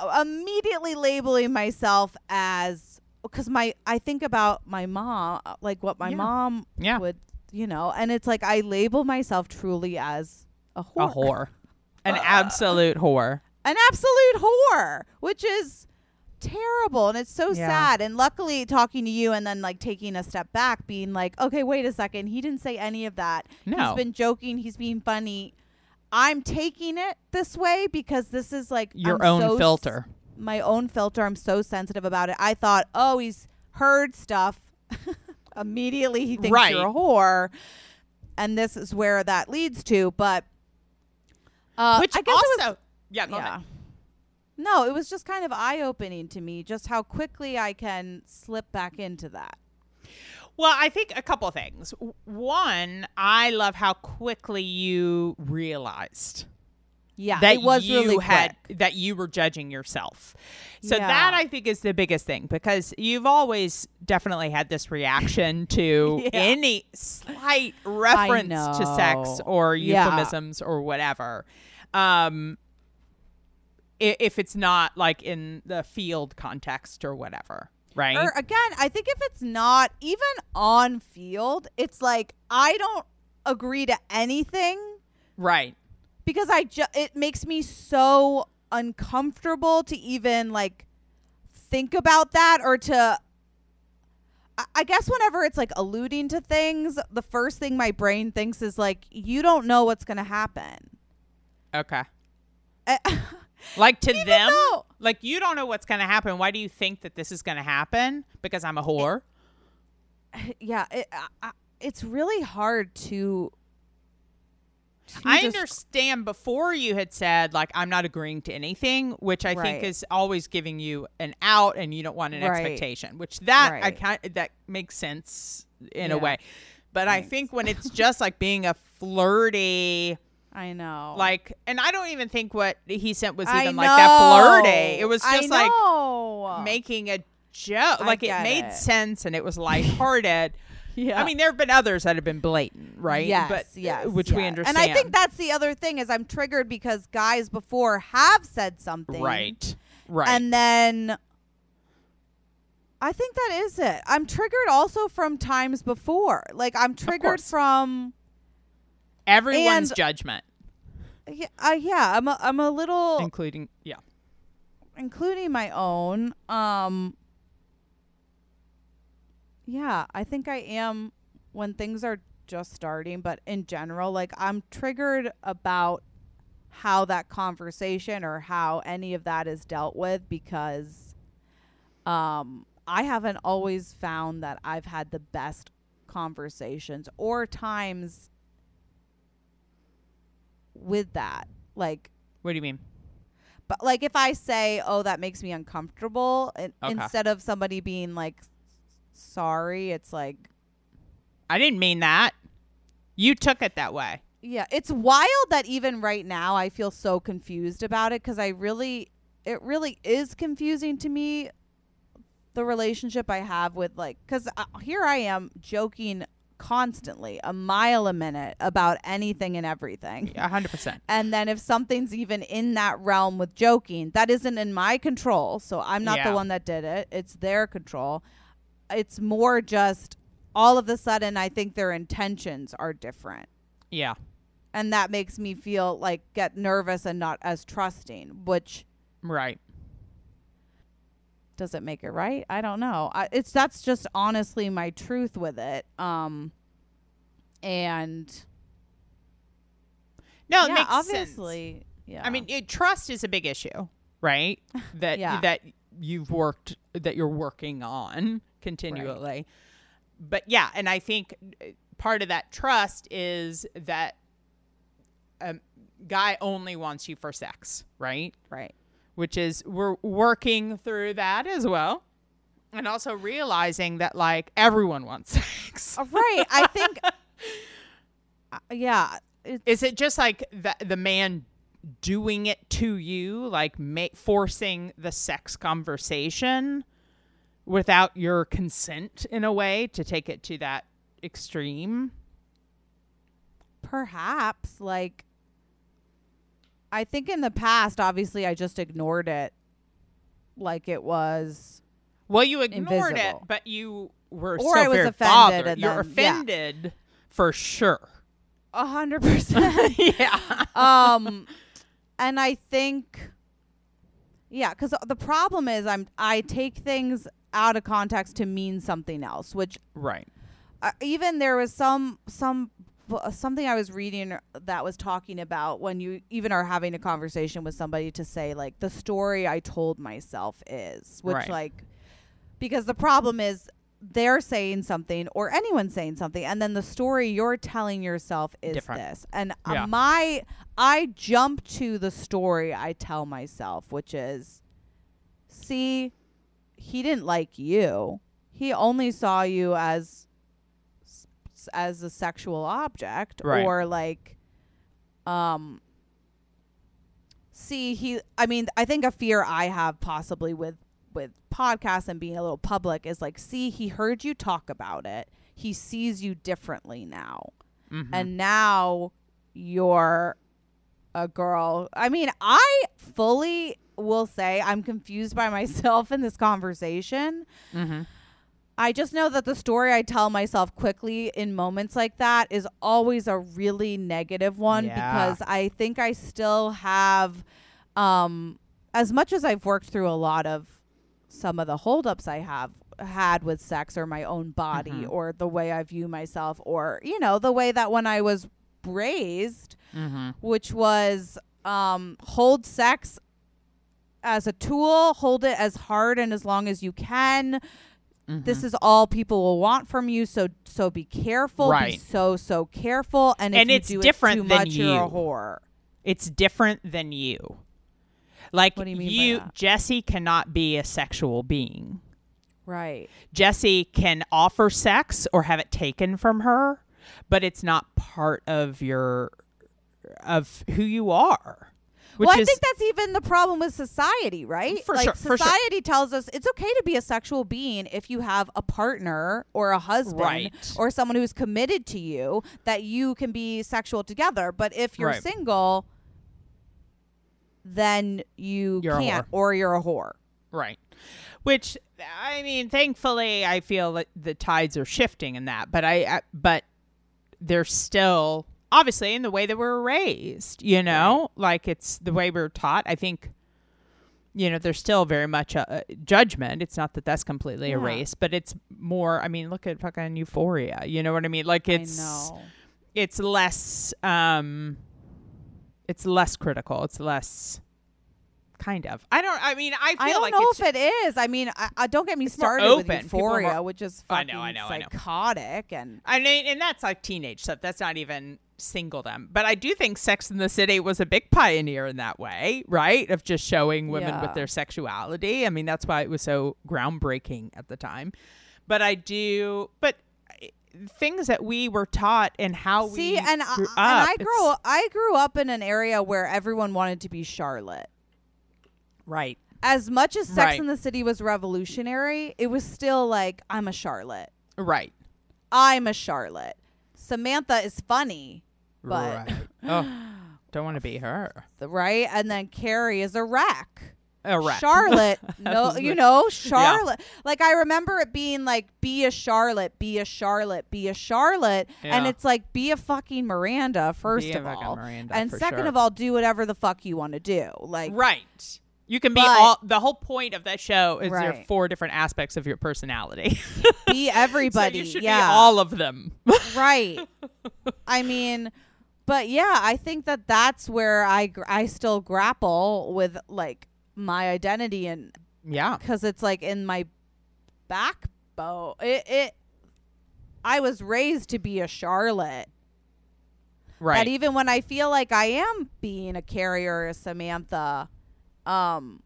and immediately labeling myself as because my I think about my mom, like what my Yeah. mom Yeah. would, you know, and it's like I label myself truly as a whore, a whore. An absolute whore. an absolute whore, which is terrible and it's so Yeah. sad. And luckily, talking to you and then like taking a step back, being like, okay, wait a second, he didn't say any of that. No. He's been joking. He's being funny. I'm taking it this way because this is like Your I'm own so s- filter. my own filter. I'm so sensitive about it. I thought, oh, he's heard stuff. Immediately, he thinks Right. you're a whore, and this is where that leads to. But uh, Which I guess also was, Yeah, go yeah. ahead. No, it was just kind of eye opening to me, just how quickly I can slip back into that. Well, I think a couple of things. One, I love how quickly you realized Yeah, that it was you really had quick. that you were judging yourself. So Yeah. that I think is the biggest thing because you've always definitely had this reaction to Yeah. any slight reference to sex or Yeah. euphemisms or whatever. Um if it's not like in the field context or whatever, right? Or again, I think if it's not even on field, it's like I don't agree to anything right. Because I ju- it makes me so uncomfortable to even like think about that or to I- I guess whenever it's like alluding to things, the first thing my brain thinks is like you don't know what's going to happen. Okay. Like to Even them, though- like you don't know what's going to happen. Why do you think that this is going to happen? Because I'm a whore. yeah, it, I, it's really hard to. I just- understand before you had said like I'm not agreeing to anything, which I think is always giving you an out and you don't want an Right. expectation, which that I Right. kind that makes sense in a way. But I think when it's just like being a flirty I know. like and I don't even think what he sent was even like that flirty. It was just like making a joke. Like it made it. sense and it was lighthearted. Yeah. I mean, there have been others that have been blatant, right? Yes, but yes, which we understand. And I think that's the other thing is I'm triggered because guys before have said something, right, right, And then I think that is it. I'm triggered also from times before. Like I'm triggered from everyone's judgment. yeah, uh, yeah, I'm a, I'm a little including yeah. including my own. Um Yeah, I think I am when things are just starting, but in general, like I'm triggered about how that conversation or how any of that is dealt with because um I haven't always found that I've had the best conversations or times with that. Like What do you mean? but like if I say, "Oh, that makes me uncomfortable," Okay. instead of somebody being like sorry, it's like I didn't mean that. You took it that way. yeah, it's wild that even right now I feel so confused about it cuz I really it really is confusing to me the relationship I have with like cuz uh, here I am joking constantly, a mile a minute about anything and everything. Hundred percent. And then if something's even in that realm with joking, that isn't in my control. So I'm not Yeah. the one that did it. It's their control. It's more just all of a sudden I think their intentions are different. Yeah. And that makes me feel like get nervous and not as trusting, which Right. does it make it right? I don't know. I, it's that's just honestly my truth with it. Um and No, it yeah, makes sense. obviously. Yeah. I mean, it, trust is a big issue, right? That Yeah. that you've worked that you're working on continually. But yeah, and I think uh, part of that trust is that a guy only wants you for sex, right? right. Which is we're working through that as well. And also realizing that like everyone wants sex. Uh, right. I think uh, yeah, Is it just like the the man doing it to you, like ma- forcing the sex conversation without your consent in a way to take it to that extreme? perhaps like I think in the past obviously I just ignored it like it was Well, you ignored it, but you were Or so I was offended and You're then- yeah. offended for sure. a hundred percent. yeah. Um, and I think, yeah, because the problem is I'm I take things out of context to mean something else, which Right. uh, even there was some some uh, something I was reading that was talking about when you even are having a conversation with somebody to say like the story I told myself is which Right. like because the problem is they're saying something or anyone saying something and then the story you're telling yourself is Different. this and uh, Yeah. my I jump to the story I tell myself which is see he didn't like you he only saw you as as a sexual object Right. or like um see he i mean i think a fear i have possibly with with podcasts and being a little public is like see he heard you talk about it he sees you differently now Mhm. and now you're a girl i mean i fully will say i'm confused by myself in this conversation Mhm. I just know that the story I tell myself quickly in moments like that is always a really negative one Yeah. because I think I still have um as much as I've worked through a lot of some of the holdups I have had with sex or my own body Mhm. or the way I view myself or you know the way that when I was raised Mhm. which was um, hold sex as a tool, hold it as hard and as long as you can. This Mhm. is all people will want from you, so so be careful. Be Right. so so careful. And if And you it's do different it too than much, you're a whore. It's different than you. Like What do you mean that? Jesse cannot be a sexual being. Right. Jesse can offer sex or have it taken from her, but it's not part of your of who you are. Which well, I is think that's even the problem with society, right? For like sure, for sure. society tells us it's okay to be a sexual being if you have a partner or a husband Right. or someone who's committed to you that you can be sexual together. But if you're Right. single, then you You're can't or you're a whore. Right. Which I mean, thankfully, I feel that the tides are shifting in that, but I, I but there's still obviously in the way that we're raised, you know, like it's the way we're taught. I think, you know, there's still very much a, a judgment. It's not that that's completely Yeah. erased, but it's more. I mean, look at fucking Euphoria. You know what I mean? Like it's it's less um it's less critical it's less kind of. I don't i mean i feel I don't like know if it is. I mean, I, I don't get me started with Euphoria, more- which is I fucking know, I know, I know. psychotic and i mean and that's like teenage stuff. That's not even single them. But i do think sex in the city was a big pioneer in that way right? Of just showing women with their sexuality. I mean that's why it was so groundbreaking at the time. But i do but things that we were taught and how see, we and I, and I grew I grew up in an area where everyone wanted to be Charlotte. Right As much as Sex Right. in the City was revolutionary, it was still like I'm a Charlotte. right I'm a Charlotte. Samantha is funny, but right. oh, don't want to be her. right, and then Carrie is a wreck. A wreck. Charlotte, no, you know, Charlotte. Yeah. Like I remember it being like, be a Charlotte, be a Charlotte, be a Charlotte, yeah. and it's like, be a fucking Miranda first Be of all, Miranda, and second sure. of all, do whatever the fuck you want to do. Like, Right. You can be But- all. The whole point of that show is there are four different aspects of your personality. be everybody. so you should yeah, be all of them. right. I mean, but yeah, I think that that's where I gr- I still grapple with like my identity and yeah. because it's like in my backbone. It, it. I was raised to be a Charlotte. Right. That even when I feel like I am being a Carrie or, a Samantha, um,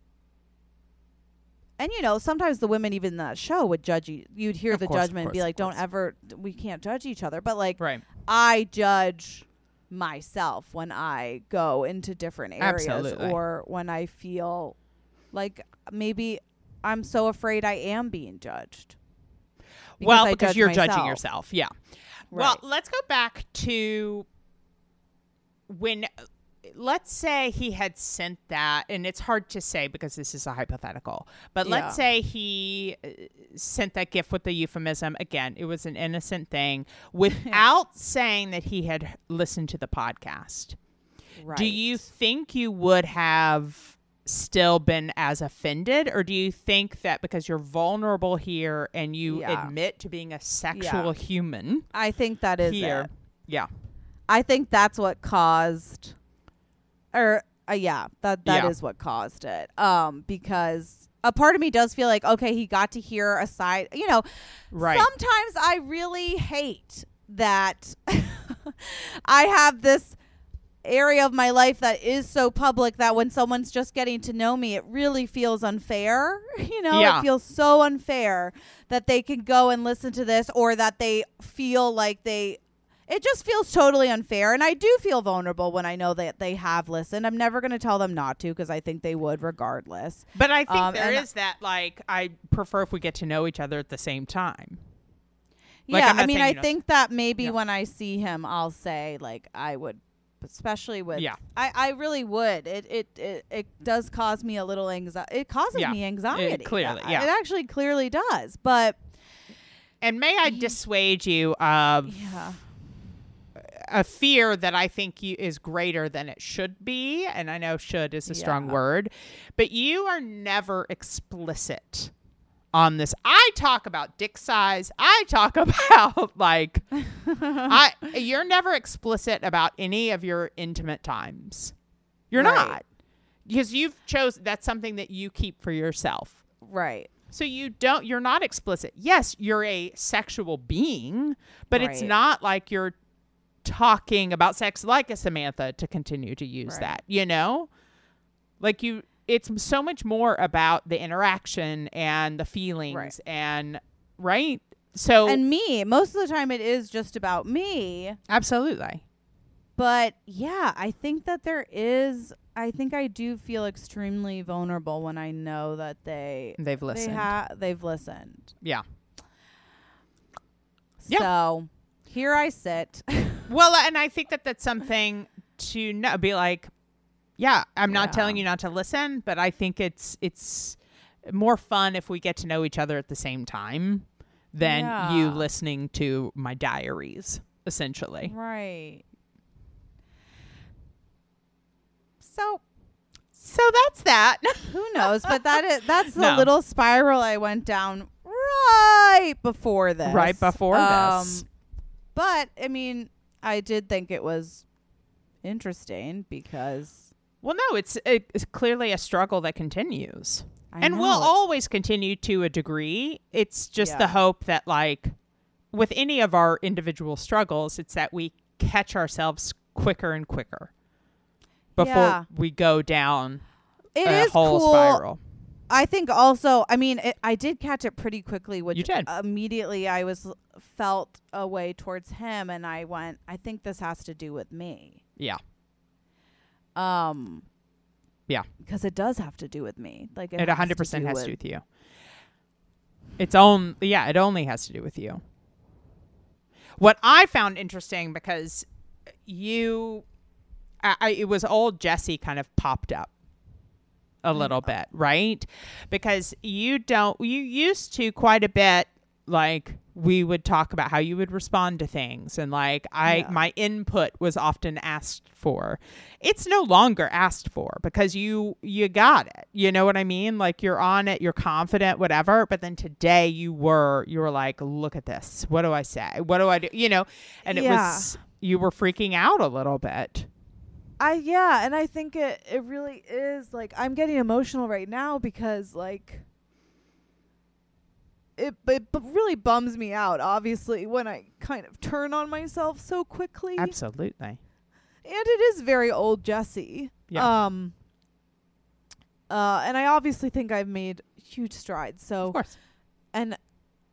and you know, sometimes the women even in that show would judge you. You'd hear Of the course, of judgment and be course, of like, "Don't course. ever, we can't judge each other." But like, right. I judge myself when I go into different areas Absolutely. or when I feel like maybe I'm so afraid I am being judged. well, I because judge you're judging myself. yourself. Yeah. Well, Right. let's go back to when. Let's say he had sent that, and it's hard to say because this is a hypothetical. But Yeah. let's say he uh, sent that gift with the euphemism. Again, it was an innocent thing without saying that he had listened to the podcast. Right. Do you think you would have still been as offended, or do you think that because you're vulnerable here and you Yeah. admit to being a sexual human I think that is here, it. yeah, I think that's what caused, or uh, yeah, that that is Yeah. what caused it. Um, because a part of me does feel like okay, he got to hear a side. You know, right, Sometimes I really hate that I have this area of my life that is so public that when someone's just getting to know me, it really feels unfair. You know, Yeah. it feels so unfair that they can go and listen to this or that they feel like they. It just feels totally unfair. And I do feel vulnerable when I know that they have listened. I'm never going to tell them not to because I think they would regardless. but I think um, there and- that like I prefer if we get to know each other at the same time. Like, yeah, I mean, I think that maybe Yeah. when I see him, I'll say like I would, especially with. Yeah. I, I really would. It, it it it does cause me a little anxiety. It causes Yeah, me it anxiety. clearly, Uh, yeah. It actually clearly does. But And may I dissuade you of yeah, a fear that I think you is greater than it should be, and I know should is a strong word, but you are never explicit on this. I talk about dick size. I talk about like I you're never explicit about any of your intimate times. You're Right. not. Because you've chosen that's something that you keep for yourself. right. So you don't you're not explicit. Yes, you're a sexual being, but it's not like you're talking about sex like a Samantha to continue to use Right. that, you know? Like you it's so much more about the interaction and the feelings Right. and right? So And me, most of the time, it is just about me. absolutely. But yeah, I think that there is. I think I do feel extremely vulnerable when I know that they They've they listened. ha- they've listened. yeah. Yeah. So here I sit. Well, and I think that that's something to know, be like, yeah, I'm not Yeah. telling you not to listen, but I think it's it's more fun if we get to know each other at the same time than you listening to my diaries, essentially. right. So So that's that. who knows? But that is that's the No. little spiral I went down right before this. Right before um, this. But I mean, I did think it was interesting because well, no, it's it's clearly a struggle that continues. I and know will always continue to a degree. It's just Yeah. the hope that, like, with any of our individual struggles, it's that we catch ourselves quicker and quicker before Yeah. we go down It a is whole cool. spiral. I think also, I mean, it, I did catch it pretty quickly. Which You did. immediately. I was felt a way towards him, and I went. I think this has to do with me. Yeah. Um. Yeah. because it does have to do with me. Like it, It has 100% do has with- to do with you. It's own, yeah, it only has to do with you. What I found interesting because you, I, I, it was old Jesse kind of popped up a mm-hmm. little bit, right? Because you don't, you used to quite a bit, like we would talk about how you would respond to things and like I Yeah. my input was often asked for. It's no longer asked for because you you got it. You know what I mean? Like you're on it, you're confident, whatever. But then today you were you were like, look at this. What do I say? What do I do? You know, and it Yeah. was you were freaking out a little bit. I yeah, and I think it it really is like I'm getting emotional right now because like it it b- really bums me out obviously when I kind of turn on myself so quickly. Absolutely. And it is very old Jesse. Yeah. Um uh and I obviously think I've made huge strides. So Of course. and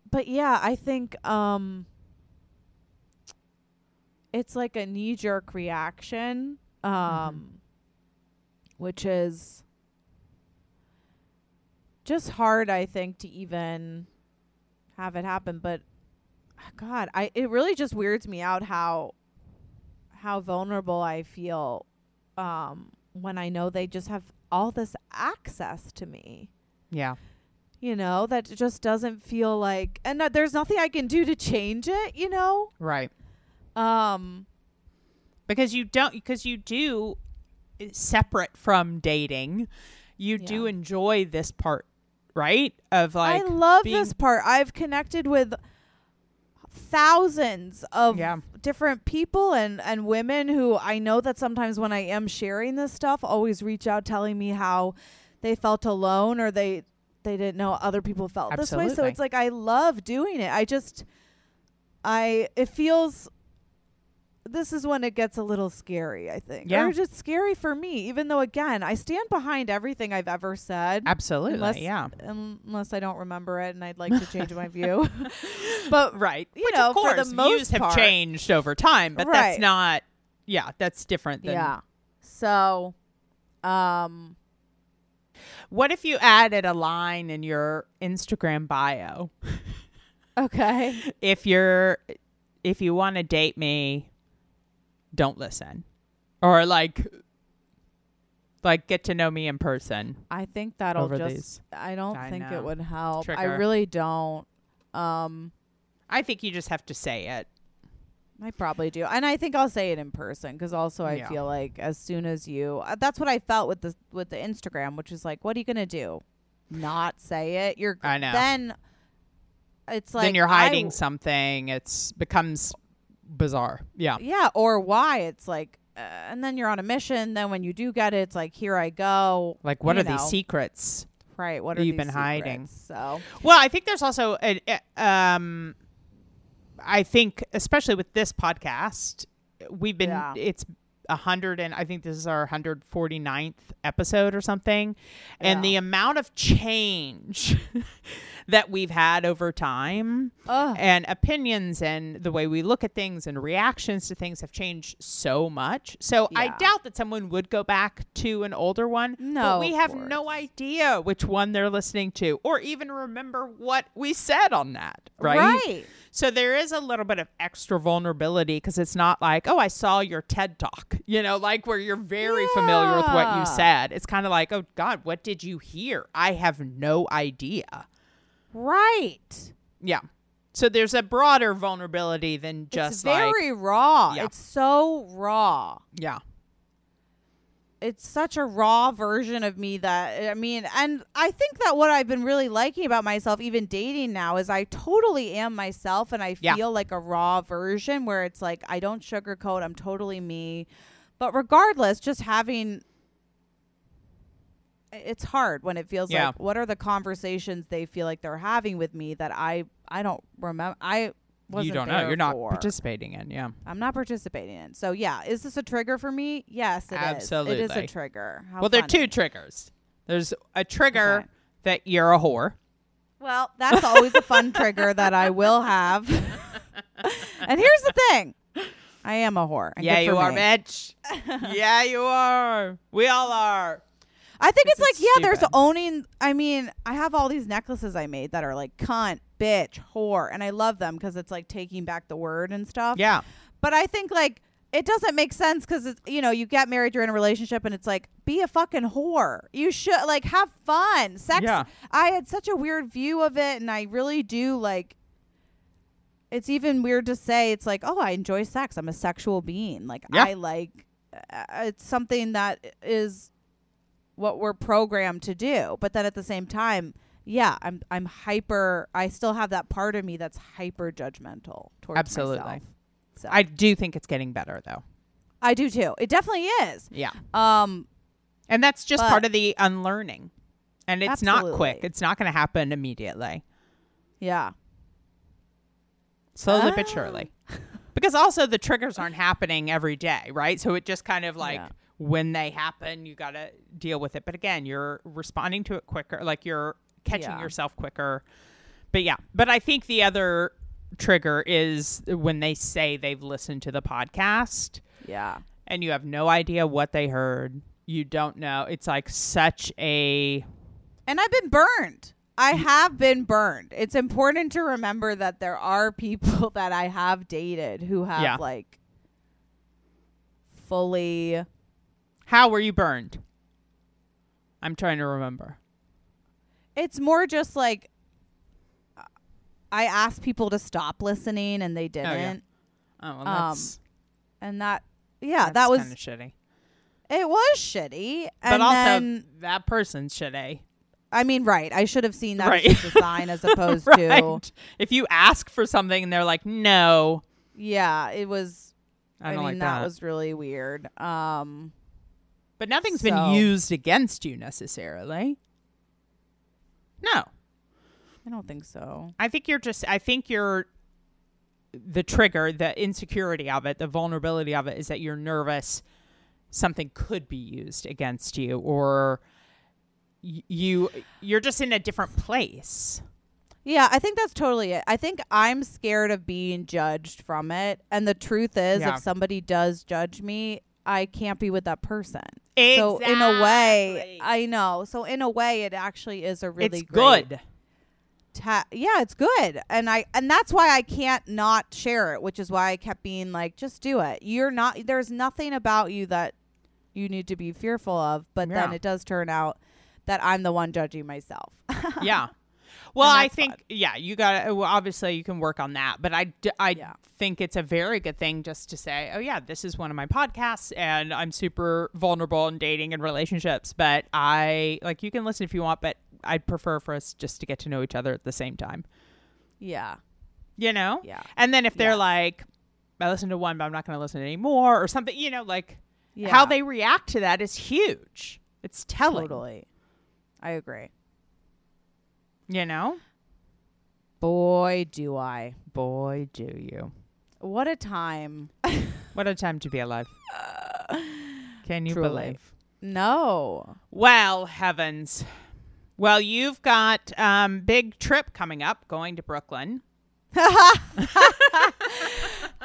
but yeah, I think um it's like a knee jerk reaction um Mm-hmm. which is just hard I think to even have it happen but god, I it really just weirds me out how how vulnerable I feel um when I know they just have all this access to me Yeah. you know that just doesn't feel like and there's nothing i can do to change it you know Right. um because you don't because you do uh, separate from dating. You do enjoy this part right? Of like i love this part. I've connected with thousands of Yeah. different people and and women who i know that sometimes when i am sharing this stuff always reach out telling me how they felt alone or they they didn't know other people felt this way. So it's like i love doing it. I just i it feels this is when it gets a little scary i think Yeah. or just scary for me even though again i stand behind everything i've ever said absolutely unless yeah. unless i don't remember it and i'd like to change my view. But right you Which, know, of course for the most views have part- changed over time but Right. that's not yeah that's different than yeah. So um what if you added a line in your instagram bio? Okay. If you're if you want to date me don't listen or like like get to know me in person i think that'll just these i don't I think know. it would help i really don't um i think you just have to say it I probably do, and I think I'll say it in person because also I Yeah. feel like as soon as you, uh, that's what I felt with the with the Instagram, which is like, what are you gonna do? Not say it? You're I know. then. It's like then you're hiding w- something it's becomes bizarre yeah Yeah, or why? It's like, uh, and then you're on a mission. Then when you do get it, it's like, here I go. like what you are these secrets Right. What are you've been hiding? So well i think there's also a, a- um i think especially with this podcast we've been Yeah. it's a hundred and i think this is our 149th episode or something and the amount of change that we've had over time Ugh. and opinions and the way we look at things and reactions to things have changed so much. So I doubt that someone would go back to an older one. No, but we have no idea which one they're listening to or even remember what we said on that. Right. Right. So there is a little bit of extra vulnerability because it's not like, oh, I saw your TED talk, you know, like where you're very familiar with what you said. It's kind of like, oh, God, what did you hear? I have no idea. Right. Yeah. So there's a broader vulnerability than just it's like very raw. Yeah. It's so raw. yeah. It's such a raw version of me that I mean, and I think that what I've been really liking about myself, even dating now, is I totally am myself, and I Yeah. feel like a raw version where it's like I don't sugarcoat. I'm totally me. But regardless, just having it's hard when it feels Yeah. like what are the conversations they feel like they're having with me that I I don't remember. I you don't know. You're not for. participating in. Yeah. I'm not participating in. So yeah, is this a trigger for me? Yes, it is. It is a trigger. How well, there are two triggers. There's a trigger Okay. that you're a whore. Well, that's always a fun trigger that I will have. and here's the thing. I am a whore. yeah, you are, me. bitch. yeah, you are. We all are. I think it's like, yeah, there's owning. I mean, I have all these necklaces I made that are like cunt, bitch, whore, and I love them because it's like taking back the word and stuff. Yeah. But I think like it doesn't make sense because it's you know you get married, you're in a relationship, and it's like be a fucking whore. You should like have fun. Sex. Yeah. I had such a weird view of it, and I really do like. It's even weird to say it's like oh I enjoy sex. I'm a sexual being. Like Yeah. I like. Uh, it's something that is what we're programmed to do. But then at the same time, yeah, I'm I'm hyper. I still have that part of me that's hyper judgmental towards Absolutely. myself. So I do think it's getting better though. I do too. It definitely is. Yeah. Um, And that's just part of the unlearning. And it's not quick. It's not going to happen immediately. yeah, Slowly Ah. but surely. Because also the triggers aren't happening every day, right? So it just kind of like Yeah. when they happen, you got to deal with it. But again, you're responding to it quicker, like you're catching Yeah. yourself quicker. But yeah, but I think the other trigger is when they say they've listened to the podcast yeah, and you have no idea what they heard. You don't know. It's like such a and I've been burned. I have been burned. It's important to remember that there are people that I have dated who have Yeah. like fully. how were you burned? I'm trying to remember. It's more just like I asked people to stop listening and they didn't, Oh, well, Um, that's and that yeah, that was kind of shitty. it was shitty. But also, then, that person's shitty. I mean, right? I should have seen that Right. as a sign as opposed to. If you ask for something and they're like, no, yeah. It was. I I, don't mean, like that. was really weird. Um, but nothing's So- been used against you necessarily. No. I don't think so. I think you're just, I think you're, the trigger, the insecurity of it, the vulnerability of it is that you're nervous something could be used against you or you you're just in a different place. Yeah, I think that's totally it. I think I'm scared of being judged from it. And the truth is, Yeah. if somebody does judge me, I can't be with that person. So in a way, I know. So in a way, it actually is a really it's good. ta- yeah, it's good. And I and that's why I can't not share it, which is why I kept being like, just do it. You're not there's nothing about you that you need to be fearful of, but then it does turn out that I'm the one judging myself. yeah. Well, I think fun. yeah, you got to uh, well, obviously you can work on that, but I Yeah. think it's a very good thing just to say, "Oh yeah, this is one of my podcasts and I'm super vulnerable in dating and relationships, but I like you can listen if you want, but I'd prefer for us just to get to know each other at the same time." yeah. You know? Yeah. And then if they're Yes. like I listened to one, but I'm not going to listen anymore or something, you know, like Yeah. how they react to that is huge. It's telling, totally. I agree. You know? Boy, do I. Boy, do you. What a time. What a time to be alive. Can you Truly. believe? No. Well, heavens. Well, you've got um big trip coming up going to Brooklyn.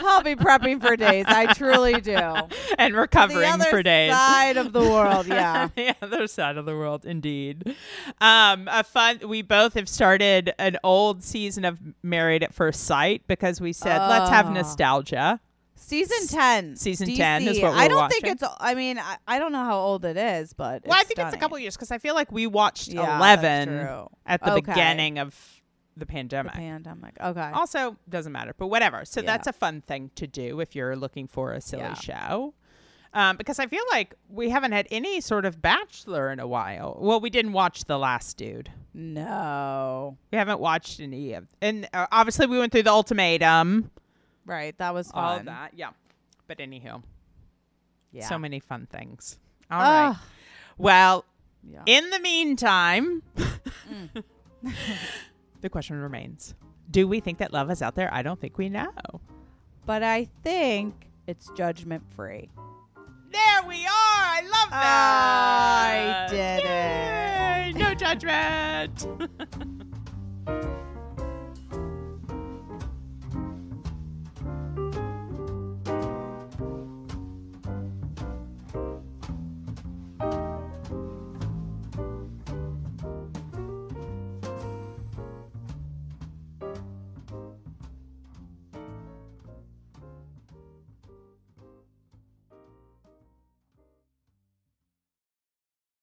I'll be prepping for days. I truly do. and recovering for days. The side of the world, yeah. the other side of the world, indeed. Um, a fun. We both have started an old season of Married at First Sight because we said let's have Oh. nostalgia. Season 10. Season DC. 10 is what I we're. I don't think it's, I mean, I, I don't know how old it is, but well, I think it's a couple years because I feel like we watched Yeah, eleven at the Okay. beginning of the The pandemic. pandemic. Okay. Also, doesn't matter, but whatever. So Yeah. that's a fun thing to do if you're looking for a silly Yeah. show. Um, because I feel like we haven't had any sort of Bachelor in a while. Well, we didn't watch the last dude. No. We haven't watched any of, and uh, obviously we went through the ultimatum, Right. That was fun. all of that. Yeah. But anywho, Yeah. so many fun things. All right. Ugh. Well, Yeah. in the meantime, the question remains: Do we think that love is out there? I don't think we know. but I think it's judgment free. There we are. I love that. I did it. No judgment.